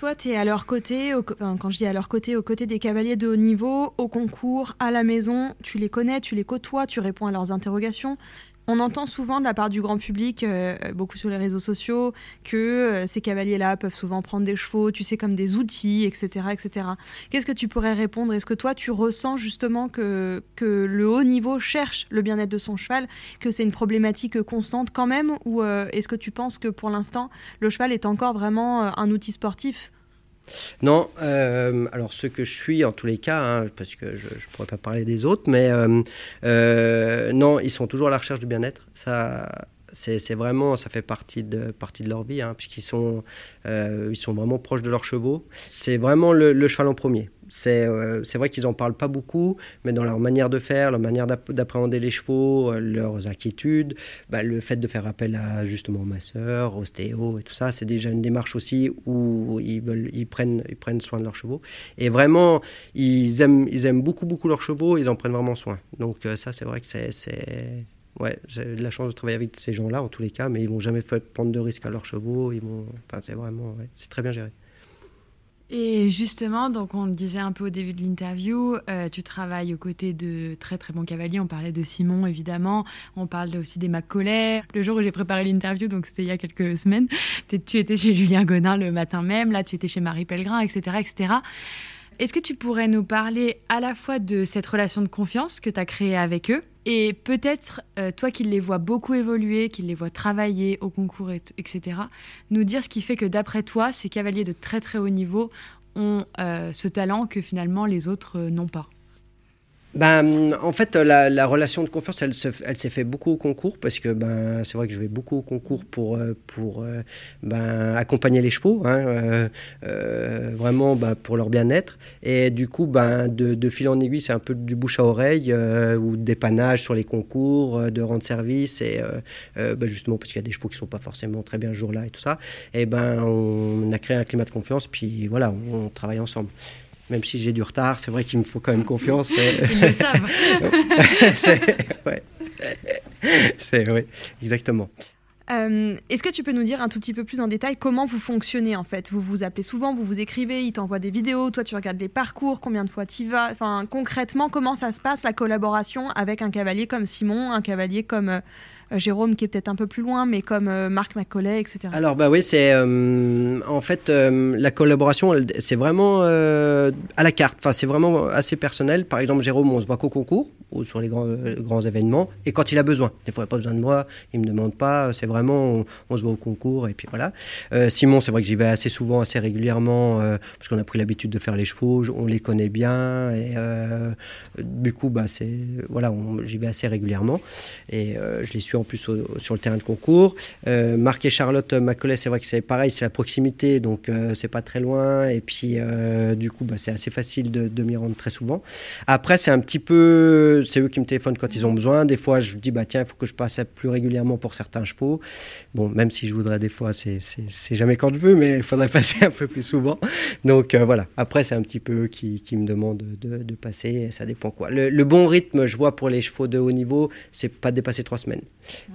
Toi, tu es à leur côté, quand je dis à leur côté, aux côtés des cavaliers de haut niveau, au concours, à la maison, tu les connais, tu les côtoies, tu réponds à leurs interrogations. On entend souvent de la part du grand public, euh, beaucoup sur les réseaux sociaux, que euh, ces cavaliers-là peuvent souvent prendre des chevaux, tu sais, comme des outils, etc. etc. Qu'est-ce que tu pourrais répondre? Est-ce que toi, tu ressens justement que, que le haut niveau cherche le bien-être de son cheval, que c'est une problématique constante quand même Ou euh, est-ce que tu penses que pour l'instant, le cheval est encore vraiment un outil sportif? Non, euh, alors ce que je suis en tous les cas, hein, parce que je ne pourrais pas parler des autres, mais euh, euh, non, ils sont toujours à la recherche du bien-être. Ça, c'est vraiment, ça fait partie de, partie de leur vie, hein, puisqu'ils sont, ils sont vraiment proches de leurs chevaux. C'est vraiment le, cheval en premier. Euh, c'est vrai qu'ils n'en parlent pas beaucoup, mais dans leur manière de faire, leur manière d'appréhender les chevaux, euh, leurs inquiétudes, bah, le fait de faire appel à justement masseur, ostéo et tout ça, c'est déjà une démarche aussi où ils, veulent, ils, prennent, ils prennent soin de leurs chevaux. Et vraiment, ils aiment, ils aiment beaucoup, beaucoup leurs chevaux, ils en prennent vraiment soin. Donc euh, ça, c'est vrai que c'est... Ouais, j'ai de la chance de travailler avec ces gens-là en tous les cas, mais ils vont jamais prendre de risques à leurs chevaux. Ils vont, enfin, c'est vraiment, c'est très bien géré. Et justement, donc on le disait un peu au début de l'interview, euh, tu travailles aux côtés de très très bons cavaliers. On parlait de Simon évidemment, on parle aussi des Macaulay. Le jour où j'ai préparé l'interview, donc c'était il y a quelques semaines, tu étais chez Julien Gonin le matin même, là tu étais chez Marie Pellegrin, etc. etc. Est-ce que tu pourrais nous parler à la fois de cette relation de confiance que tu as créée avec eux et peut-être, euh, toi qui les vois beaucoup évoluer, qui les vois travailler au concours, etc., nous dire ce qui fait que d'après toi, ces cavaliers de très très haut niveau ont ce talent que finalement les autres n'ont pas ben, en fait, la, la, relation de confiance, elle, s'est fait beaucoup au concours parce que ben, c'est vrai que je vais beaucoup au concours pour, euh, pour euh, ben, accompagner les chevaux, hein, euh, euh, vraiment ben, pour leur bien-être. Et du coup, ben, de, fil en aiguille, c'est un peu du bouche à oreille euh, ou dépannage sur les concours, de rendre service et ben, justement parce qu'il y a des chevaux qui sont pas forcément très bien ce jour-là et tout ça. Et ben, on a créé un climat de confiance, puis voilà, on travaille ensemble même si j'ai du retard, c'est vrai qu'il me faut quand même confiance. Ils le savent. c'est oui, exactement. Euh, Est-ce que tu peux nous dire un tout petit peu plus en détail comment vous fonctionnez en fait? Vous vous appelez souvent, vous vous écrivez, il t'envoie des vidéos, toi tu regardes les parcours, combien de fois tu vas? Enfin, concrètement, comment ça se passe la collaboration avec un cavalier comme Simon, un cavalier comme euh, Jérôme qui est peut-être un peu plus loin, mais comme euh, Marc Macaulay, etc. Alors bah oui, c'est euh, en fait la collaboration, c'est vraiment à la carte. Enfin, c'est vraiment assez personnel. Par exemple, Jérôme, on se voit qu'au concours ou sur les grands, grands événements, et quand il a besoin. Des fois, il n'a pas besoin de moi, il me demande pas. C'est vraiment, on, se voit au concours et puis voilà. Simon, c'est vrai que j'y vais assez souvent, assez régulièrement, parce qu'on a pris l'habitude de faire les chevaux, on les connaît bien et du coup, bah c'est voilà, j'y vais assez régulièrement et je les suis en plus sur le terrain de concours. Euh, Marc et Charlotte Macaulay, c'est vrai que c'est pareil, c'est la proximité, donc euh, c'est pas très loin. Et puis, euh, du coup, bah, c'est assez facile de, de m'y rendre très souvent. Après, c'est un petit peu. C'est eux qui me téléphonent quand ils ont besoin. Des fois, je dis, bah tiens, il faut que je passe plus régulièrement pour certains chevaux. Bon, même si je voudrais des fois, c'est jamais quand je veux, mais il faudrait passer un peu plus souvent. Donc voilà. Après, c'est un petit peu eux qui, me demandent de, de, passer. Ça dépend quoi. Le, bon rythme, je vois pour les chevaux de haut niveau, c'est pas dépasser trois semaines.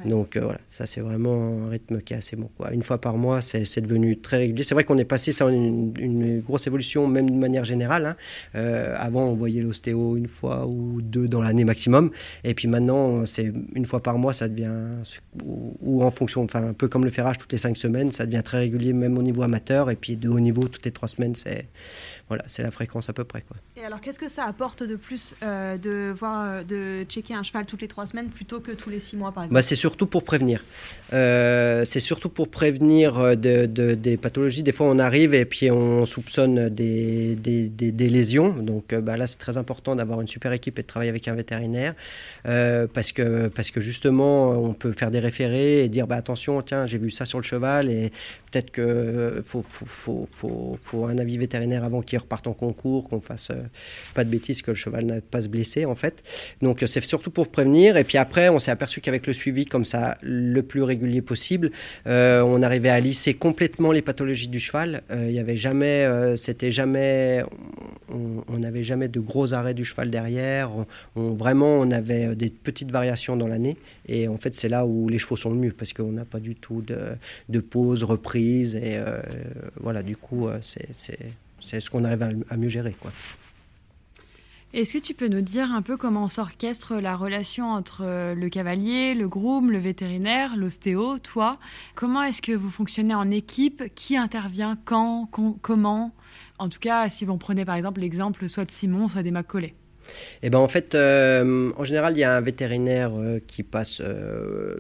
Donc euh, voilà, ça c'est vraiment un rythme qui est assez bon. Quoi. Une fois par mois, c'est devenu très régulier. C'est vrai qu'on est passé ça une, une, grosse évolution, même de manière générale. Hein. Euh, avant, on voyait l'ostéo une fois ou deux dans l'année maximum. Et puis maintenant, c'est une fois par mois, ça devient, ou, ou, en fonction, enfin un peu comme le ferrage toutes les cinq semaines, ça devient très régulier, même au niveau amateur. Et puis de haut niveau, toutes les trois semaines, c'est voilà, c'est la fréquence à peu près. Quoi. Et alors, qu'est-ce que ça apporte de plus euh, de, voir, de checker un cheval toutes les trois semaines plutôt que tous les six mois, par exemple? Bah, C'est surtout pour prévenir. Euh, c'est surtout pour prévenir euh, de, de, des pathologies. Des fois, on arrive et puis on soupçonne des, des, des, des lésions. Donc euh, bah, là, c'est très important d'avoir une super équipe et de travailler avec un vétérinaire euh, parce, que, parce que justement, on peut faire des référés et dire bah, attention, tiens, j'ai vu ça sur le cheval et peut-être qu'il faut, faut, faut, faut, faut un avis vétérinaire avant qu'il repartent en concours, qu'on fasse euh, pas de bêtises, que le cheval n'a pas se blesser en fait. Donc c'est surtout pour prévenir. Et puis après, on s'est aperçu qu'avec le suivi comme ça, le plus régulier possible, euh, on arrivait à lisser complètement les pathologies du cheval. Euh, il y avait jamais, euh, c'était jamais, on n'avait jamais de gros arrêts du cheval derrière. Vraiment, on avait des petites variations dans l'année. Et en fait, c'est là où les chevaux sont le mieux parce qu'on n'a pas du tout de, de pause, reprise. Et euh, voilà, du coup, c'est c'est ce qu'on arrive à, mieux gérer. quoi. Est-ce que tu peux nous dire un peu comment s'orchestre la relation entre le cavalier, le groom, le vétérinaire, l'ostéo, toi? Comment est-ce que vous fonctionnez en équipe? Qui intervient quand Comment? En tout cas, si on prenait par exemple l'exemple soit de Simon, soit des Macaulay. Eh ben en fait, euh, en général, il y a un vétérinaire euh, qui passe euh,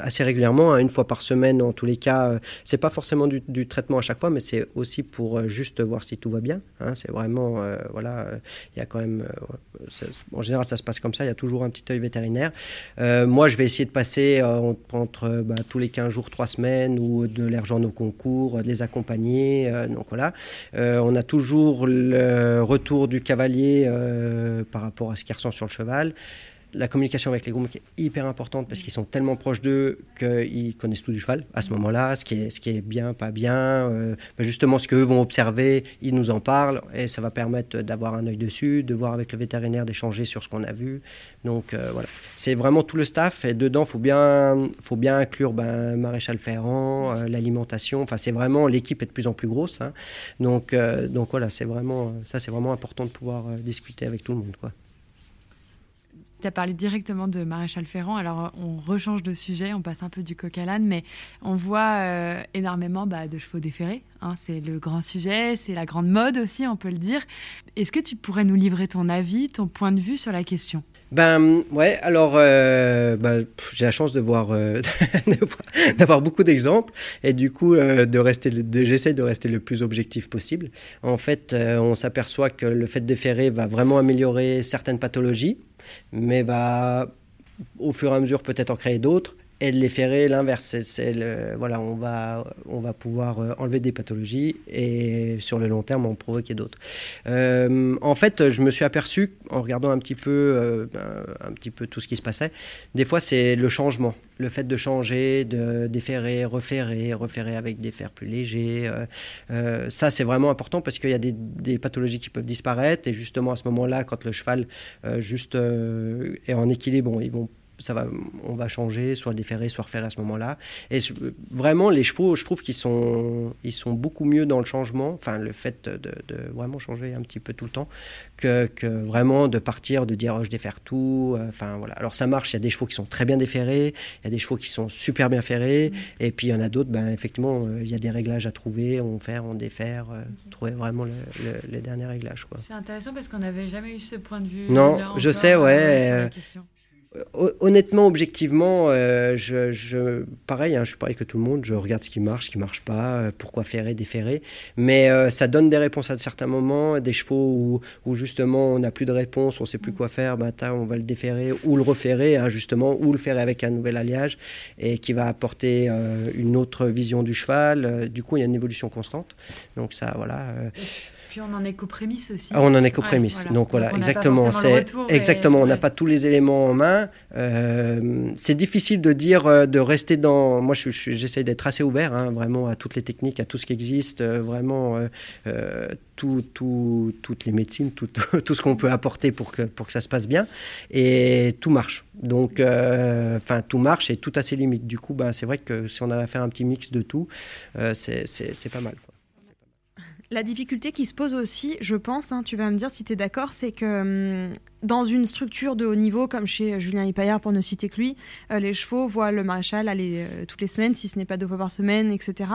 assez régulièrement, hein, une fois par semaine en tous les cas. C'est pas forcément du, traitement à chaque fois, mais c'est aussi pour juste voir si tout va bien. Hein, c'est vraiment, voilà, il y a quand même, en général, ça se passe comme ça. Il y a toujours un petit œil vétérinaire. moi, je vais essayer de passer entre bah, tous les 15 jours, 3 semaines, ou de les rejoindre au concours, de les accompagner. donc voilà, on a toujours le retour du cavalier par rapport à ce qu'il ressent sur le cheval la communication avec les groupes est hyper importante parce qu'ils sont tellement proches d'eux qu'ils connaissent tout du cheval à ce moment-là, ce, qui est, bien, pas bien. Euh, justement, ce qu'eux vont observer, ils nous en parlent et ça va permettre d'avoir un œil dessus, de voir avec le vétérinaire, d'échanger sur ce qu'on a vu. Donc euh, voilà, c'est vraiment tout le staff et dedans, il faut bien, faut bien inclure ben, Maréchal Ferrand, euh, l'alimentation. Enfin, c'est vraiment, l'équipe est de plus en plus grosse. Hein. Donc, donc voilà, c'est vraiment, ça c'est vraiment important de pouvoir discuter avec tout le monde. Quoi. Tu as parlé directement de Maréchal Ferrand, alors on rechange de sujet, on passe un peu du coq à l'âne, mais on voit euh, énormément bah, de chevaux déférés. Hein, c'est le grand sujet, c'est la grande mode aussi, on peut le dire. Est-ce que tu pourrais nous livrer ton avis, ton point de vue sur la question? Ben ouais, alors euh, ben, j'ai la chance de voir, euh, d'avoir beaucoup d'exemples et du coup euh, de rester, j'essaie de rester le plus objectif possible. En fait, on s'aperçoit que le fait de ferrer va vraiment améliorer certaines pathologies, mais va au fur et à mesure peut-être en créer d'autres et de les ferrer l'inverse. Voilà, on va, on va pouvoir euh, enlever des pathologies et sur le long terme en provoquer d'autres. Euh, en fait, je me suis aperçu en regardant un petit peu, euh, un petit peu tout ce qui se passait. Des fois, c'est le changement, le fait de changer, de déferrer, referrer, referrer avec des fers plus légers. ça, c'est vraiment important parce qu'il y a des, des, pathologies qui peuvent disparaître et justement à ce moment-là, quand le cheval juste est en équilibre, ils vont ça va, on va changer, soit le déférer, soit refaire à ce moment-là. Et vraiment, les chevaux, je trouve qu'ils sont, ils sont beaucoup mieux dans le changement, enfin le fait de, vraiment changer un petit peu tout le temps, que, que vraiment de partir, de dire oh, je défère tout. Euh, enfin voilà. Alors ça marche, il y a des chevaux qui sont très bien déferrés, il y a des chevaux qui sont super bien ferrés, mmh. et puis il y en a d'autres, ben, effectivement, euh, il y a des réglages à trouver, on fait, on défaire, euh, mmh. trouver vraiment les derniers réglages. C'est intéressant parce qu'on n'avait jamais eu ce point de vue. Non, je sais, ouais. Honnêtement, objectivement, euh, je, pareil, hein, je suis pareil que tout le monde, je regarde ce qui marche, ce qui marche pas, euh, pourquoi ferrer, déferrer. Mais euh, ça donne des réponses à certains moments, des chevaux où, justement on n'a plus de réponse, on sait plus quoi faire, bah, on va le déferrer ou le referrer, hein, justement, ou le ferrer avec un nouvel alliage et qui va apporter une autre vision du cheval. du coup, il y a une évolution constante. Donc ça, voilà on en est qu'aux prémices aussi. Ah, on en est qu'aux prémices. Donc voilà, exactement. C'est exactement. On n'a pas tous les éléments en main. Euh, c'est difficile de dire, euh, de rester dans. Moi, j'essaie d'être assez ouvert, hein, vraiment à toutes les techniques, à tout ce qui existe, euh, vraiment tout, tout, toutes les médecines, tout, tout ce qu'on peut apporter pour que pour que ça se passe bien. Et tout marche. Donc, enfin, tout marche et tout a ses limites. Du coup, ben, c'est vrai que si on avait à faire un petit mix de tout, c'est pas mal. La difficulté qui se pose aussi, je pense, hein, tu vas me dire si tu es d'accord, c'est que hum, dans une structure de haut niveau, comme chez Julien Hipaillard, pour ne citer que lui, euh, les chevaux voient le maréchal aller euh, toutes les semaines, si ce n'est pas deux fois par semaine, etc.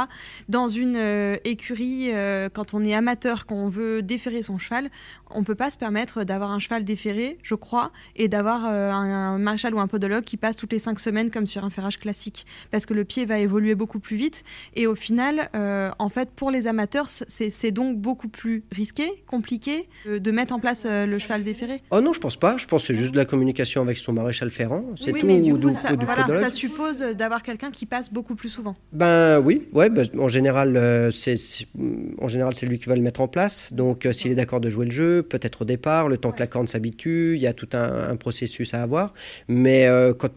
Dans une euh, écurie, quand on est amateur, qu'on veut déférer son cheval, on ne peut pas se permettre d'avoir un cheval déféré, je crois, et d'avoir un, maréchal ou un podologue qui passe toutes les cinq semaines comme sur un ferrage classique, parce que le pied va évoluer beaucoup plus vite. Et au final, en fait, pour les amateurs, c'est donc beaucoup plus risqué, compliqué de mettre en place le cheval déféré. Oh je pense pas. Je pense que c'est juste de la communication avec son maréchal ferrant. C'est tout. Mais du coup, ça, ça, suppose d'avoir quelqu'un qui passe beaucoup plus souvent. Ben oui, ouais. Ben, en général, euh, c'est en général c'est lui qui va le mettre en place. Donc euh, s'il est d'accord de jouer le jeu, peut-être au départ, le temps que la corne s'habitue, il y a tout un, processus à avoir. Mais euh, quand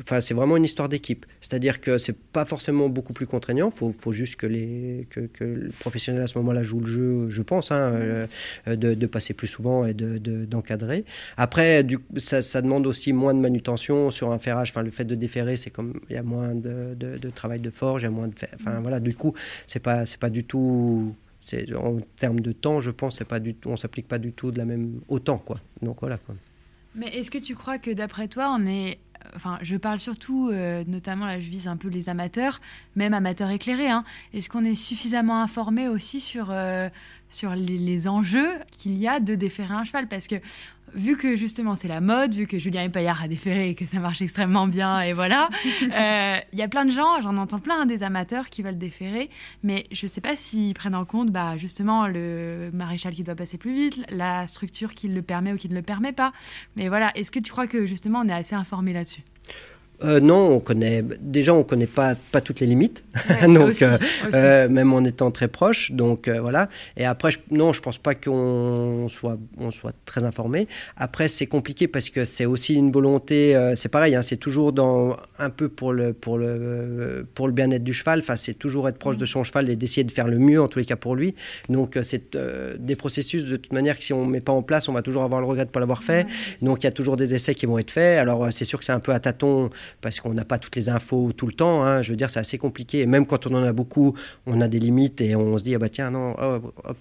Enfin, c'est vraiment une histoire d'équipe. C'est-à-dire que c'est pas forcément beaucoup plus contraignant. Il faut, faut, juste que, les, que, que le professionnel à ce moment-là joue le jeu, je pense, hein, euh, de, de, passer plus souvent et d'encadrer. De, Après, du, ça, ça, demande aussi moins de manutention sur un ferrage. Enfin, le fait de déferrer, c'est comme il y a moins de, travail de forge, il y a moins de. Enfin, voilà, du coup, c'est pas, pas du tout. En termes de temps, je pense, c'est pas du, on s'applique pas du tout de la même autant, quoi. Donc voilà. Quoi. Mais est-ce que tu crois que d'après toi, on est enfin, je parle surtout, euh, notamment là, je vise un peu les amateurs, même amateurs éclairés. Hein. Est-ce qu'on est suffisamment informé aussi sur, euh, sur les, enjeux qu'il y a de déférer un cheval? Parce que vu que justement c'est la mode, vu que Julien Epaillard a déféré et que ça marche extrêmement bien, et voilà, euh, il y a plein de gens, j'en entends plein, hein, des amateurs qui veulent déférer, mais je ne sais pas s'ils prennent en compte bah, justement le maréchal qui doit passer plus vite, la structure qui le permet ou qui ne le permet pas. Mais voilà, est-ce que tu crois que justement on est assez informé là-dessus? Euh, non, on connaît déjà on connaît pas pas toutes les limites, donc euh, euh, même en étant très proche, donc voilà. Et après, je, non, je pense pas qu'on soit on soit très informé. Après, c'est compliqué parce que c'est aussi une volonté. c'est pareil, hein, c'est toujours dans un peu pour le pour le pour le bien-être du cheval. Enfin, c'est toujours être proche de son cheval et d'essayer de faire le mieux en tous les cas pour lui. Donc c'est des processus de toute manière que si on met pas en place, on va toujours avoir le regret de pas l'avoir fait. Donc il y a toujours des essais qui vont être faits. Alors c'est sûr que c'est un peu à tâtons parce qu'on n'a pas toutes les infos tout le temps. Hein. Je veux dire, c'est assez compliqué. Et même quand on en a beaucoup, on a des limites et on se dit, ah bah tiens, non, oh,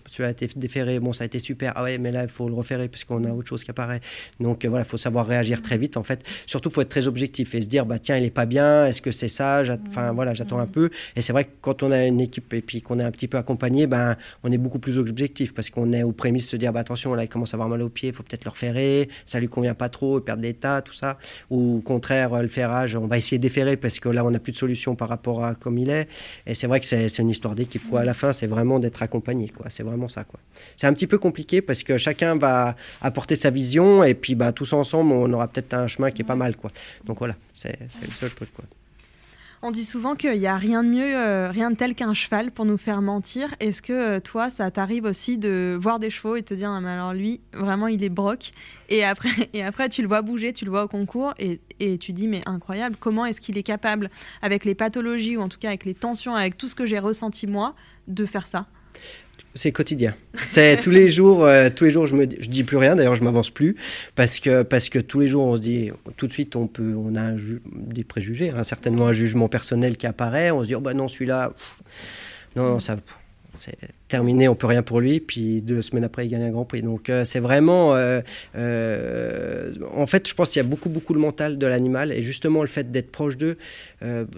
celui-là a été déféré, bon, ça a été super. Ah ouais, mais là, il faut le refaire parce qu'on a autre chose qui apparaît. Donc voilà, il faut savoir réagir très vite. En fait, surtout, il faut être très objectif et se dire, bah tiens, il est pas bien, est-ce que c'est ça? Enfin voilà, j'attends un peu. Et c'est vrai que quand on a une équipe et puis qu'on est un petit peu accompagné, ben, on est beaucoup plus objectif parce qu'on est aux prémices de se dire, bah attention, là, il commence à avoir mal au pied, il faut peut-être le referrer, ça lui convient pas trop, il perd l'état, tout ça. Ou au contraire, le on va essayer de déférer parce que là, on n'a plus de solution par rapport à comme il est. Et c'est vrai que c'est une histoire d'équipe. Quoi. À la fin, c'est vraiment d'être accompagné. Quoi. C'est vraiment ça. Quoi. C'est un petit peu compliqué parce que chacun va apporter sa vision et puis bah, tous ensemble, on aura peut-être un chemin qui est pas mal. Quoi. Donc voilà, c'est le seul truc. Quoi. On dit souvent qu'il n'y a rien de mieux, euh, rien de tel qu'un cheval pour nous faire mentir. Est-ce que euh, toi, ça t'arrive aussi de voir des chevaux et te dire, ah, mais alors lui, vraiment, il est broc. Et après, et après, tu le vois bouger, tu le vois au concours et, et tu dis, mais incroyable, comment est-ce qu'il est capable, avec les pathologies ou en tout cas avec les tensions, avec tout ce que j'ai ressenti moi, de faire ça? C'est quotidien. C'est tous les jours, euh, tous les jours, je me, je dis plus rien. D'ailleurs, je m'avance plus parce que parce que tous les jours, on se dit, tout de suite, on peut, on a des préjugés, hein, certainement un jugement personnel qui apparaît. On se dit, oh bah non, celui-là, non, non, ça, c'est terminé, on peut rien pour lui. Puis deux semaines après, il gagne un Grand Prix. Donc euh, c'est vraiment, euh, euh, en fait, je pense qu'il y a beaucoup beaucoup le mental de l'animal et justement le fait d'être proche d'eux,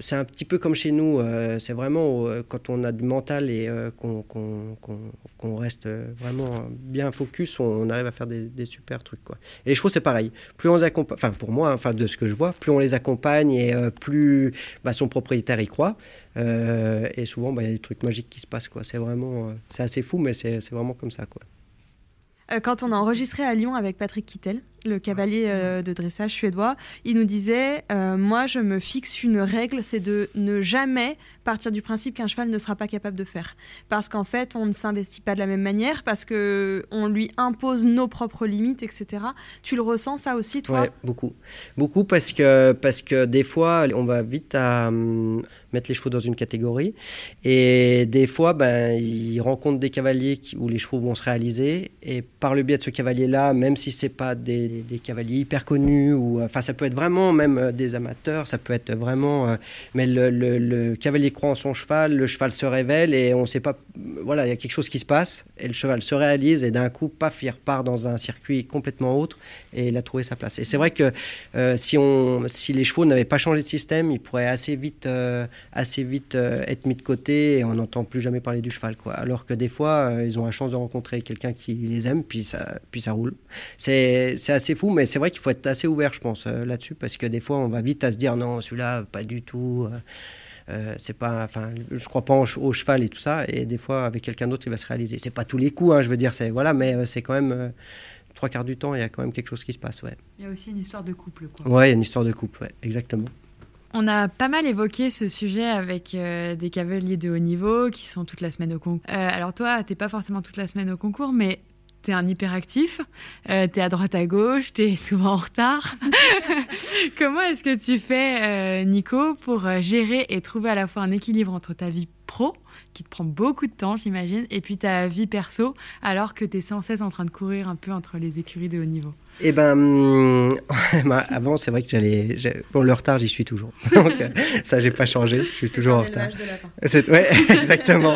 c'est un petit peu comme chez nous. c'est vraiment quand on a du mental et qu'on reste vraiment bien focus, on, arrive à faire des, super trucs. Et les chevaux c'est pareil. Plus on les accompagne, enfin pour moi, enfin de ce que je vois, plus on les accompagne et plus bah, son propriétaire y croit. et souvent, bah, il y a des trucs magiques qui se passent. C'est vraiment c'est assez fou, mais c'est vraiment comme ça. quoi. Euh, quand on a enregistré à Lyon avec Patrick Kittel, le cavalier euh, de dressage suédois, il nous disait euh, Moi, je me fixe une règle, c'est de ne jamais partir du principe qu'un cheval ne sera pas capable de faire. Parce qu'en fait, on ne s'investit pas de la même manière, parce qu'on lui impose nos propres limites, etc. Tu le ressens, ça aussi, toi Oui, beaucoup. Beaucoup, parce que, parce que des fois, on va vite à hum, mettre les chevaux dans une catégorie. Et des fois, ben, ils rencontrent des cavaliers où les chevaux vont se réaliser. Et par le biais de ce cavalier-là, même si c'est pas des des, cavaliers hyper connus, ou enfin ça peut être vraiment même euh, des amateurs, ça peut être vraiment. Euh, mais le, cavalier croit en son cheval, le cheval se révèle et on ne sait pas. Voilà, il y a quelque chose qui se passe et le cheval se réalise et d'un coup, paf, il repart dans un circuit complètement autre et il a trouvé sa place. Et c'est vrai que euh, si, on, si les chevaux n'avaient pas changé de système, ils pourraient assez vite, assez vite être mis de côté et on n'entend plus jamais parler du cheval. Quoi. Alors que des fois, ils ont la chance de rencontrer quelqu'un qui les aime, puis ça, puis ça roule. C'est assez c'est fou, mais c'est vrai qu'il faut être assez ouvert, je pense, euh, là-dessus, parce que des fois, on va vite à se dire non, celui-là, pas du tout. Euh, euh, c'est pas, enfin, je crois pas au cheval et tout ça, et des fois, avec quelqu'un d'autre, il va se réaliser. C'est pas tous les coups, hein, je veux dire, c'est voilà, mais c'est quand même trois quarts du temps, il y a quand même quelque chose qui se passe, ouais. Il y a aussi une histoire de couple, quoi. Ouais, il y a une histoire de couple, ouais, exactement. On a pas mal évoqué ce sujet avec des cavaliers de haut niveau qui sont toute la semaine au concours. alors toi, t'es pas forcément toute la semaine au concours, mais tu es un hyperactif, euh, tu es à droite à gauche, tu es souvent en retard. Comment est-ce que tu fais, euh, Nico, pour euh, gérer et trouver à la fois un équilibre entre ta vie pro, qui te prend beaucoup de temps, j'imagine, et puis ta vie perso, alors que tu es sans cesse en train de courir un peu entre les écuries de haut niveau? Eh ben, bah, avant, c'est vrai que j'allais. Pour le retard, j'y suis toujours. Donc, ça, j'ai pas changé. Je suis toujours en retard. C'est ouais, exactement,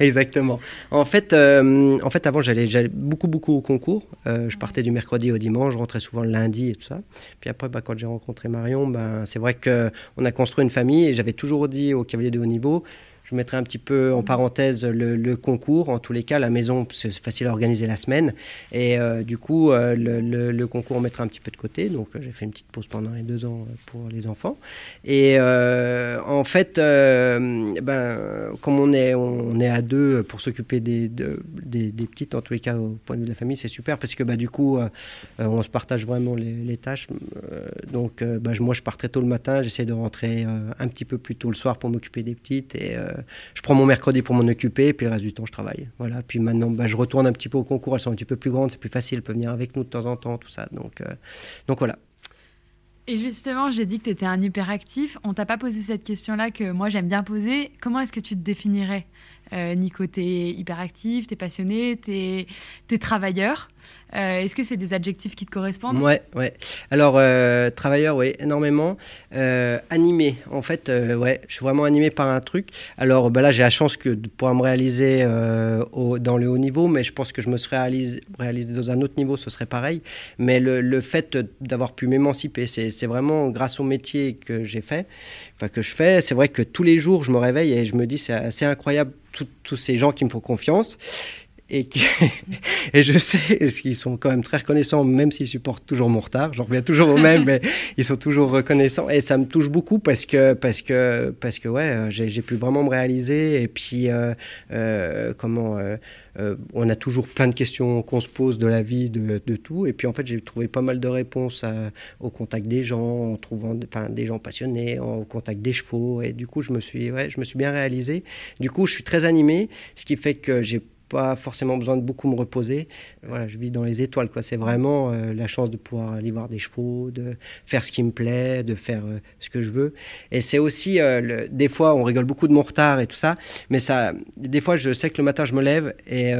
exactement. En fait, euh, en fait, avant, j'allais beaucoup, beaucoup au concours. Euh, je partais du mercredi au dimanche, je rentrais souvent le lundi et tout ça. Puis après, bah, quand j'ai rencontré Marion, ben, c'est vrai que on a construit une famille et j'avais toujours dit aux cavaliers de haut niveau je mettrai un petit peu en parenthèse le, concours. En tous les cas, la maison, c'est facile à organiser la semaine. Et euh, du coup, euh, le, concours, on mettra un petit peu de côté. Donc, euh, j'ai fait une petite pause pendant les deux ans pour les enfants. Et en fait, ben, comme on est, on est à deux pour s'occuper des, des, petites, en tous les cas, au point de vue de la famille, c'est super parce que bah, du coup, on se partage vraiment les, tâches. donc, bah, moi, je pars très tôt le matin. J'essaie de rentrer un petit peu plus tôt le soir pour m'occuper des petites. Et je prends mon mercredi pour m'en occuper, puis le reste du temps, je travaille. Voilà. Puis maintenant, bah, je retourne un petit peu au concours. Elles sont un petit peu plus grandes, c'est plus facile. Elles peuvent venir avec nous de temps en temps, tout ça. Donc, euh, donc voilà. Et justement, j'ai dit que tu étais un hyperactif. On t'a pas posé cette question-là que moi j'aime bien poser. Comment est-ce que tu te définirais, euh, Nico Tu es hyperactif, tu es passionné, tu es, travailleur. Euh, est-ce que c'est des adjectifs qui te correspondent? Ouais, ouais. Alors, euh, travailleur, oui, énormément. Euh, animé, en fait, ouais, je suis vraiment animé par un truc. Alors, bah là, j'ai la chance que de pouvoir me réaliser au, dans le haut niveau, mais je pense que je me serais réalisé, dans un autre niveau, ce serait pareil. Mais le, le fait d'avoir pu m'émanciper, c'est vraiment grâce au métier que j'ai fait, que je fais. C'est vrai que tous les jours, je me réveille et je me dis, c'est assez incroyable, tous ces gens qui me font confiance et, et je sais qu'ils sont quand même très reconnaissants, même s'ils supportent toujours mon retard. J'en reviens toujours au même, mais ils sont toujours reconnaissants. Et ça me touche beaucoup parce que, parce que, parce que ouais, j'ai pu vraiment me réaliser. Et puis, euh, euh, comment. Euh, on a toujours plein de questions qu'on se pose de la vie, de, de tout. Et puis en fait, j'ai trouvé pas mal de réponses au contact des gens, en trouvant enfin, des gens passionnés, au contact des chevaux. Et du coup, je me suis, ouais, je me suis bien réalisé. Du coup, je suis très animé, ce qui fait que j'ai pas forcément besoin de beaucoup me reposer. Voilà, je vis dans les étoiles. Quoi. C'est vraiment euh, la chance de pouvoir aller voir des chevaux, de faire ce qui me plaît, de faire euh, ce que je veux. Et c'est aussi, euh, des fois, on rigole beaucoup de mon retard et tout ça, mais ça, des fois, je sais que le matin, je me lève et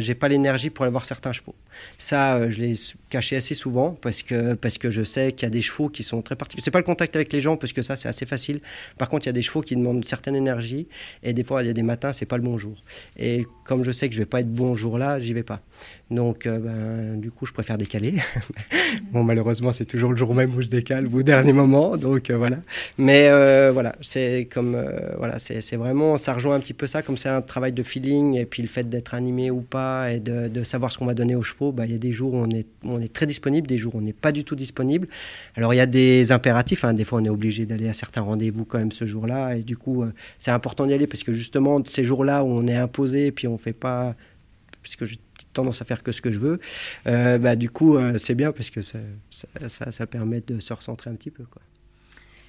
j'ai pas l'énergie pour aller voir certains chevaux. Ça, je l'ai caché assez souvent parce que, parce que je sais qu'il y a des chevaux qui sont très particuliers. C'est pas le contact avec les gens parce que ça, c'est assez facile. Par contre, il y a des chevaux qui demandent une certaine énergie et des fois, il y a des matins, c'est pas le bon jour. Et comme je sais que je vais pas être bon jour-là, j'y vais pas. Donc, euh, ben, du coup, je préfère décaler. bon, malheureusement, c'est toujours le jour même où je décale, au dernier moment. Donc, euh, voilà. Mais euh, voilà, c'est comme. voilà, c'est vraiment. Ça rejoint un petit peu ça, comme c'est un travail de feeling. Et puis, le fait d'être animé ou pas et de, savoir ce qu'on va donner aux chevaux, ben, il y a des jours où on est, on est très disponible, des jours où on n'est pas du tout disponible. Alors, il y a des impératifs. Hein. Des fois, on est obligé d'aller à certains rendez-vous quand même ce jour-là. Et du coup, c'est important d'y aller parce que justement, ces jours-là où on est imposé et puis on fait pas puisque j'ai tendance à faire que ce que je veux, euh, bah, du coup, euh, c'est bien parce que ça, ça, permet de se recentrer un petit peu. Quoi.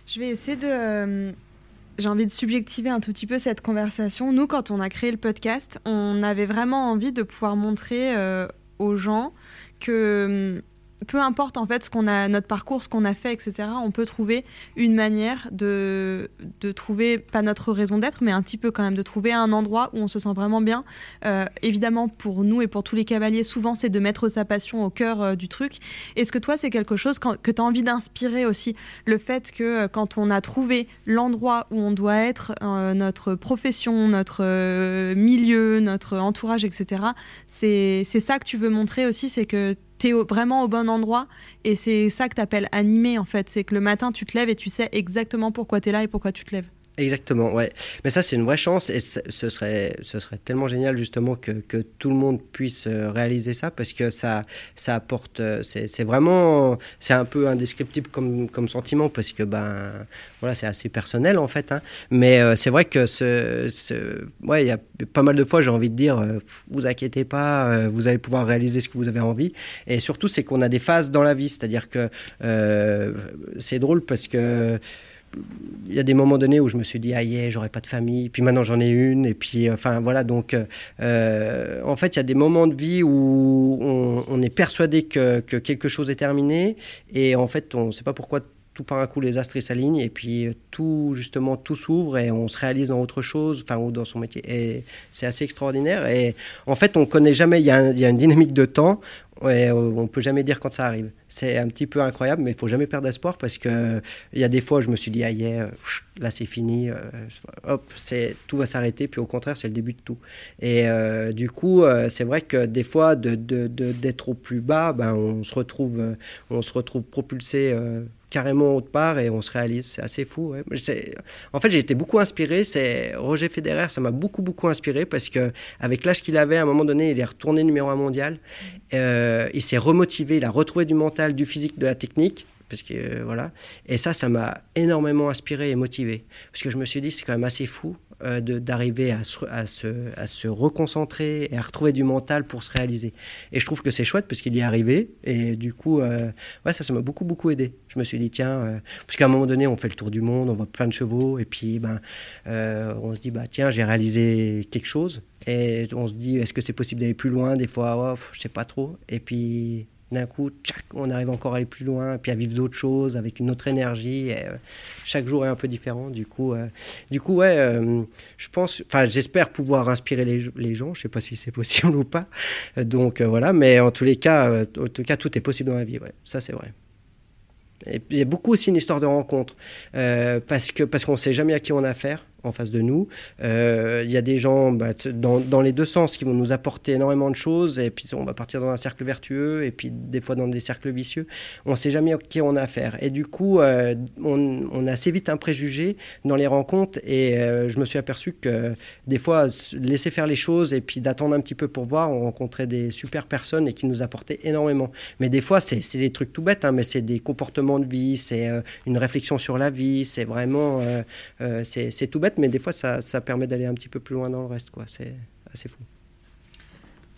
Je vais essayer de. Euh, j'ai envie de subjectiver un tout petit peu cette conversation. Nous, quand on a créé le podcast, on avait vraiment envie de pouvoir montrer aux gens que hum, peu importe en fait ce qu'on a, notre parcours, ce qu'on a fait, etc. On peut trouver une manière de, de trouver pas notre raison d'être, mais un petit peu quand même de trouver un endroit où on se sent vraiment bien. Euh, évidemment, pour nous et pour tous les cavaliers, souvent c'est de mettre sa passion au cœur euh, du truc. Est-ce que toi c'est quelque chose que tu as envie d'inspirer aussi Le fait que euh, quand on a trouvé l'endroit où on doit être, notre profession, notre milieu, notre entourage, etc. C'est ça que tu veux montrer aussi, c'est que tu vraiment au bon endroit et c'est ça que tu appelles animé en fait. C'est que le matin, tu te lèves et tu sais exactement pourquoi tu es là et pourquoi tu te lèves. Exactement, ouais. Mais ça, c'est une vraie chance et ce serait, ce serait tellement génial justement que, que tout le monde puisse euh, réaliser ça parce que ça, ça apporte. Euh, c'est vraiment. C'est un peu indescriptible comme, comme sentiment parce que, ben, voilà, c'est assez personnel en fait. Hein. Mais euh, c'est vrai que ce. ce ouais, il y a pas mal de fois, j'ai envie de dire, vous inquiétez pas, vous allez pouvoir réaliser ce que vous avez envie. Et surtout, c'est qu'on a des phases dans la vie, c'est-à-dire que c'est drôle parce que il y a des moments donnés où je me suis dit ah yeah j'aurais pas de famille. Puis maintenant j'en ai une. Et puis enfin voilà. Donc euh, en fait il y a des moments de vie où on, est persuadé que, que, quelque chose est terminé. Et en fait on ne sait pas pourquoi tout par un coup les astres s'alignent et puis tout justement tout s'ouvre et on se réalise dans autre chose enfin ou dans son métier. Et c'est assez extraordinaire. Et en fait on connaît jamais il y, y a une dynamique de temps et on peut jamais dire quand ça arrive. C'est un petit peu incroyable, mais il faut jamais perdre espoir parce que il y a des fois, je me suis dit, ah yeah, là c'est fini, euh, hop, c'est tout va s'arrêter, puis au contraire, c'est le début de tout. Et euh, du coup, euh, c'est vrai que des fois, de, d'être au plus bas, ben, on se retrouve, on se retrouve propulsé carrément autre part et on se réalise. C'est assez fou. En fait, j'ai été beaucoup inspiré. C'est Roger Federer, ça m'a beaucoup beaucoup inspiré parce que avec l'âge qu'il avait, à un moment donné, il est retourné numéro un mondial. il s'est remotivé, il a retrouvé du mental du physique, de la technique. Parce que, euh, voilà. Et ça, ça m'a énormément inspiré et motivé. Parce que je me suis dit, c'est quand même assez fou euh, d'arriver à se, à, se, à se reconcentrer et à retrouver du mental pour se réaliser. Et je trouve que c'est chouette parce qu'il y est arrivé. Et du coup, euh, ouais, ça, ça m'a beaucoup, beaucoup aidé. Je me suis dit, tiens, parce qu'à un moment donné, on fait le tour du monde, on voit plein de chevaux. Et puis, ben, on se dit, bah, tiens, j'ai réalisé quelque chose. Et on se dit, est-ce que c'est possible d'aller plus loin Des fois, oh, je sais pas trop. Et puis, d'un coup, tchac, on arrive encore à aller plus loin, puis à vivre d'autres choses avec une autre énergie. Euh, chaque jour est un peu différent. Du coup, euh, du coup ouais, euh, je pense, enfin, j'espère pouvoir inspirer les, gens. Je sais pas si c'est possible ou pas. Donc voilà, mais en tous les cas, en tout cas, tout est possible dans la vie. Ouais, ça c'est vrai. Et il y a beaucoup aussi une histoire de rencontre, parce que parce qu'on ne sait jamais à qui on a affaire en face de nous. Euh, il y a des gens bah, dans, les deux sens qui vont nous apporter énormément de choses, et puis on va partir dans un cercle vertueux, et puis des fois dans des cercles vicieux. On ne sait jamais à qui on a affaire. Et du coup, euh, on, on, a assez vite un préjugé dans les rencontres, et euh, je me suis aperçu que des fois, laisser faire les choses, et puis d'attendre un petit peu pour voir, on rencontrait des super personnes et qui nous apportaient énormément. Mais des fois, c'est des trucs tout bêtes, hein, mais c'est des comportements de vie, c'est une réflexion sur la vie, c'est vraiment, c'est tout bête mais des fois, ça, ça permet d'aller un petit peu plus loin dans le reste. quoi. C'est assez fou.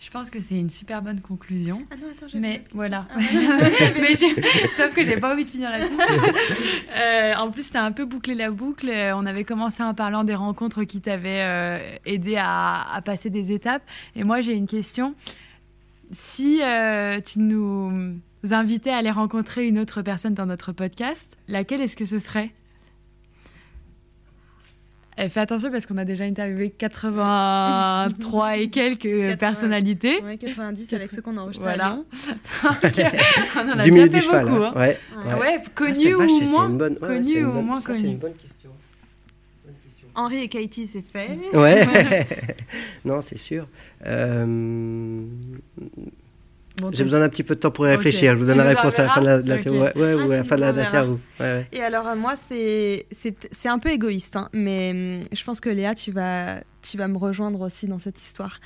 Je pense que c'est une super bonne conclusion. Ah non, attends, mais voilà. Ah mais sauf que j'ai pas envie de finir là-dessus. euh, en plus, tu as un peu bouclé la boucle. On avait commencé en parlant des rencontres qui t'avaient euh, aidé à, à, passer des étapes. Et moi, j'ai une question. Si euh, tu nous invitais à aller rencontrer une autre personne dans notre podcast, laquelle est-ce que ce serait? Elle fait attention parce qu'on a déjà interviewé 83 et quelques personnalités. Oui, 90 avec ceux qu'on a enregistrés. Voilà. on en a déjà fait cheval, beaucoup. Hein. Ouais. Ouais, connu ah, ou vache, moins bonne, connu ouais, ou bonne, moins ça, connu. C'est une bonne question. Henri et Katie, c'est fait. Ouais. non, c'est sûr. Euh... Bon, J'ai besoin d'un petit peu de temps pour y réfléchir. Okay. Je vous donne la réponse à la fin de la, de la okay. ouais, ouais, ah, ou à la fin de la interview. Ouais, ouais. Et alors, euh, moi, c'est un peu égoïste, hein, mais hum, je pense que Léa, tu vas, tu vas me rejoindre aussi dans cette histoire.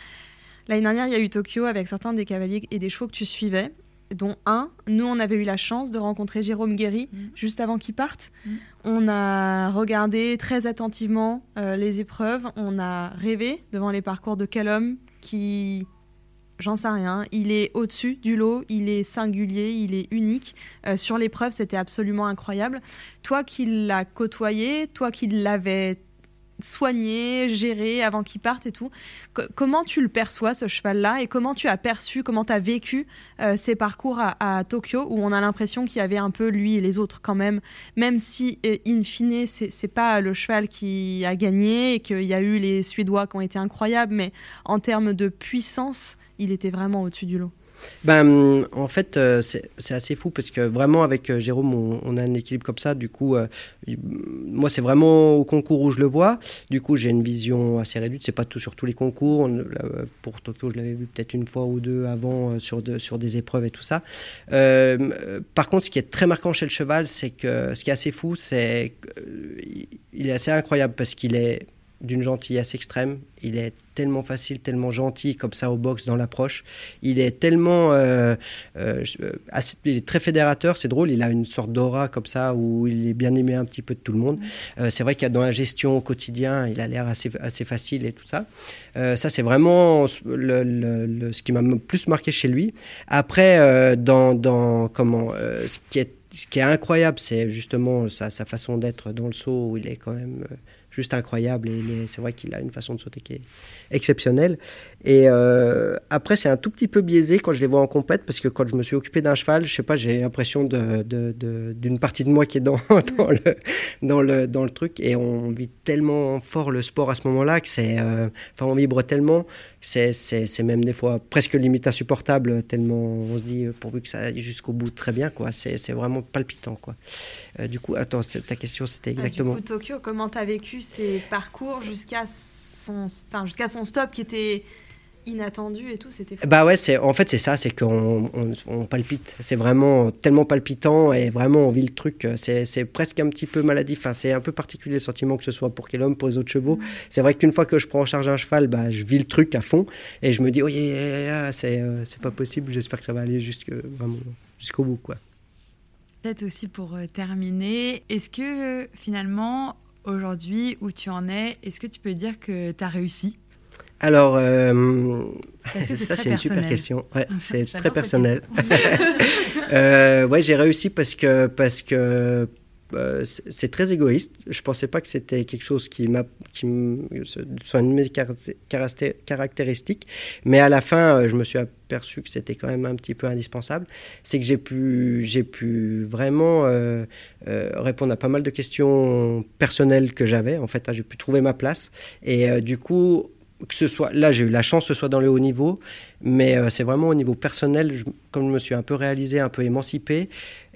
L'année dernière, il y a eu Tokyo avec certains des cavaliers et des chevaux que tu suivais, dont un, nous, on avait eu la chance de rencontrer Jérôme Guéry mmh. juste avant qu'il parte. Mmh. On a regardé très attentivement euh, les épreuves, on a rêvé devant les parcours de quel homme qui j'en sais rien. Il est au-dessus du lot, il est singulier, il est unique. Euh, sur l'épreuve, c'était absolument incroyable. Toi qui l'as côtoyé, toi qui l'avais soigné, géré avant qu'il parte et tout, comment tu le perçois ce cheval-là et comment tu as perçu, comment tu as vécu euh, ces parcours à, à, Tokyo où on a l'impression qu'il y avait un peu lui et les autres quand même, même si euh, in fine c'est pas le cheval qui a gagné et qu'il y a eu les Suédois qui ont été incroyables, mais en termes de puissance, il était vraiment au-dessus du lot. Ben, en fait, euh, c'est assez fou parce que vraiment, avec euh, Jérôme, on, a un équilibre comme ça. Du coup, euh, moi, c'est vraiment au concours où je le vois. Du coup, j'ai une vision assez réduite. C'est pas tout sur tous les concours. Pour Tokyo, je l'avais vu peut-être une fois ou deux avant sur, sur des épreuves et tout ça. Par contre, ce qui est très marquant chez le cheval, c'est que ce qui est assez fou, c'est qu'il est assez incroyable parce qu'il est d'une gentillesse extrême. Il est tellement facile, tellement gentil comme ça au box dans l'approche. Il est tellement, euh, euh, assez, il est très fédérateur. C'est drôle. Il a une sorte d'aura comme ça où il est bien aimé un petit peu de tout le monde. Euh, c'est vrai qu'il y a dans la gestion au quotidien, il a l'air assez, assez facile et tout ça. Euh, ça c'est vraiment le, le, le, ce qui m'a plus marqué chez lui. Après, euh, dans, dans comment, ce qui est ce qui est incroyable, c'est justement sa, sa façon d'être dans le saut où il est quand même juste incroyable et c'est vrai qu'il a une façon de sauter qui est exceptionnelle. Et euh, après, c'est un tout petit peu biaisé quand je les vois en compète parce que quand je me suis occupé d'un cheval, je sais pas, j'ai l'impression d'une de, de, partie de moi qui est dans, dans, le, dans, le, dans le truc et on vit tellement fort le sport à ce moment-là que c'est. Euh, enfin, on vibre tellement c'est même des fois presque limite insupportable tellement on se dit pourvu que ça aille jusqu'au bout très bien quoi. C'est vraiment palpitant quoi. Euh, du coup attends ta question c'était exactement ah, du coup, Tokyo comment tu as vécu ces parcours jusqu'à son enfin, jusqu'à son stop qui était inattendu et tout, c'était Bah ouais, c'est en fait c'est ça, c'est qu'on on, on palpite. C'est vraiment tellement palpitant et vraiment on vit le truc. C'est presque un petit peu maladif. Enfin, c'est un peu particulier le sentiment que ce soit pour quel homme, pour les autres chevaux. Mmh. C'est vrai qu'une fois que je prends en charge un cheval, bah je vis le truc à fond et je me dis oh yeah, yeah, yeah, c'est euh, c'est pas possible. J'espère que ça va aller jusqu'au vraiment jusqu'au bout quoi. Peut-être aussi pour euh, terminer, est-ce que finalement aujourd'hui où tu en es, est-ce que tu peux dire que tu as réussi? Alors, euh, ça c'est une super question. Ouais, c'est très personnel. euh, ouais, j'ai réussi parce que parce que euh, c'est très égoïste. Je pensais pas que c'était quelque chose qui m'a, qui soit une de mes caractéristiques. Mais à la fin, euh, je me suis aperçu que c'était quand même un petit peu indispensable. C'est que j'ai pu, j'ai pu vraiment euh, répondre à pas mal de questions personnelles que j'avais. En fait, j'ai pu trouver ma place. Et du coup, que ce soit là j'ai eu la chance que ce soit dans le haut niveau mais euh, c'est vraiment au niveau personnel comme je me suis un peu réalisé un peu émancipé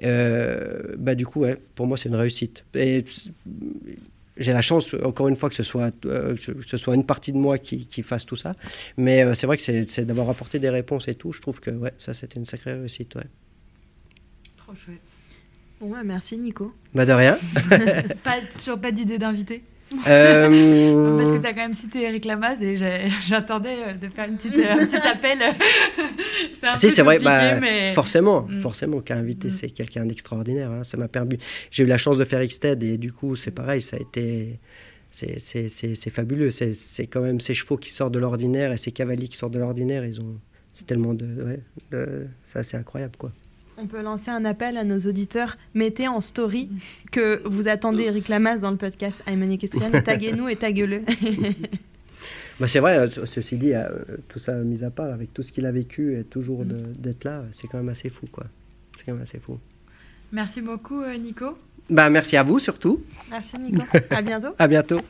euh, bah du coup ouais, pour moi c'est une réussite. Et j'ai la chance encore une fois que ce soit euh, que ce soit une partie de moi qui, qui fasse tout ça mais c'est vrai que c'est d'avoir apporté des réponses et tout je trouve que ouais ça c'était une sacrée réussite ouais. Trop chouette. Bon merci Nico. Bah de rien. Pas, toujours pas d'idée d'invité euh... Parce que tu as quand même cité Eric Lamaze et j'attendais euh, de faire une petite, euh, un petit appel. c'est si, c'est vrai, bah, mais... forcément, mm. forcément qu'un invité, mm. c'est quelqu'un d'extraordinaire. Hein. Ça m'a permis. J'ai eu la chance de faire Xted et du coup, c'est pareil, ça a été. C'est fabuleux. C'est quand même ces chevaux qui sortent de l'ordinaire et ces cavaliers qui sortent de l'ordinaire. Ils ont. C'est tellement de. Ouais, de... C'est incroyable, quoi. On peut lancer un appel à nos auditeurs. Mettez en story que vous attendez Eric Lamas dans le podcast Aymonique Kestrian. Taguez-nous et taguez-le. bah c'est vrai, euh, ceci dit, euh, tout ça mis à part, avec tout ce qu'il a vécu et toujours d'être là, c'est quand même assez fou. quoi. C'est quand même assez fou. Merci beaucoup, euh, Nico. Bah, merci à vous surtout. Merci, Nico. à bientôt. à bientôt.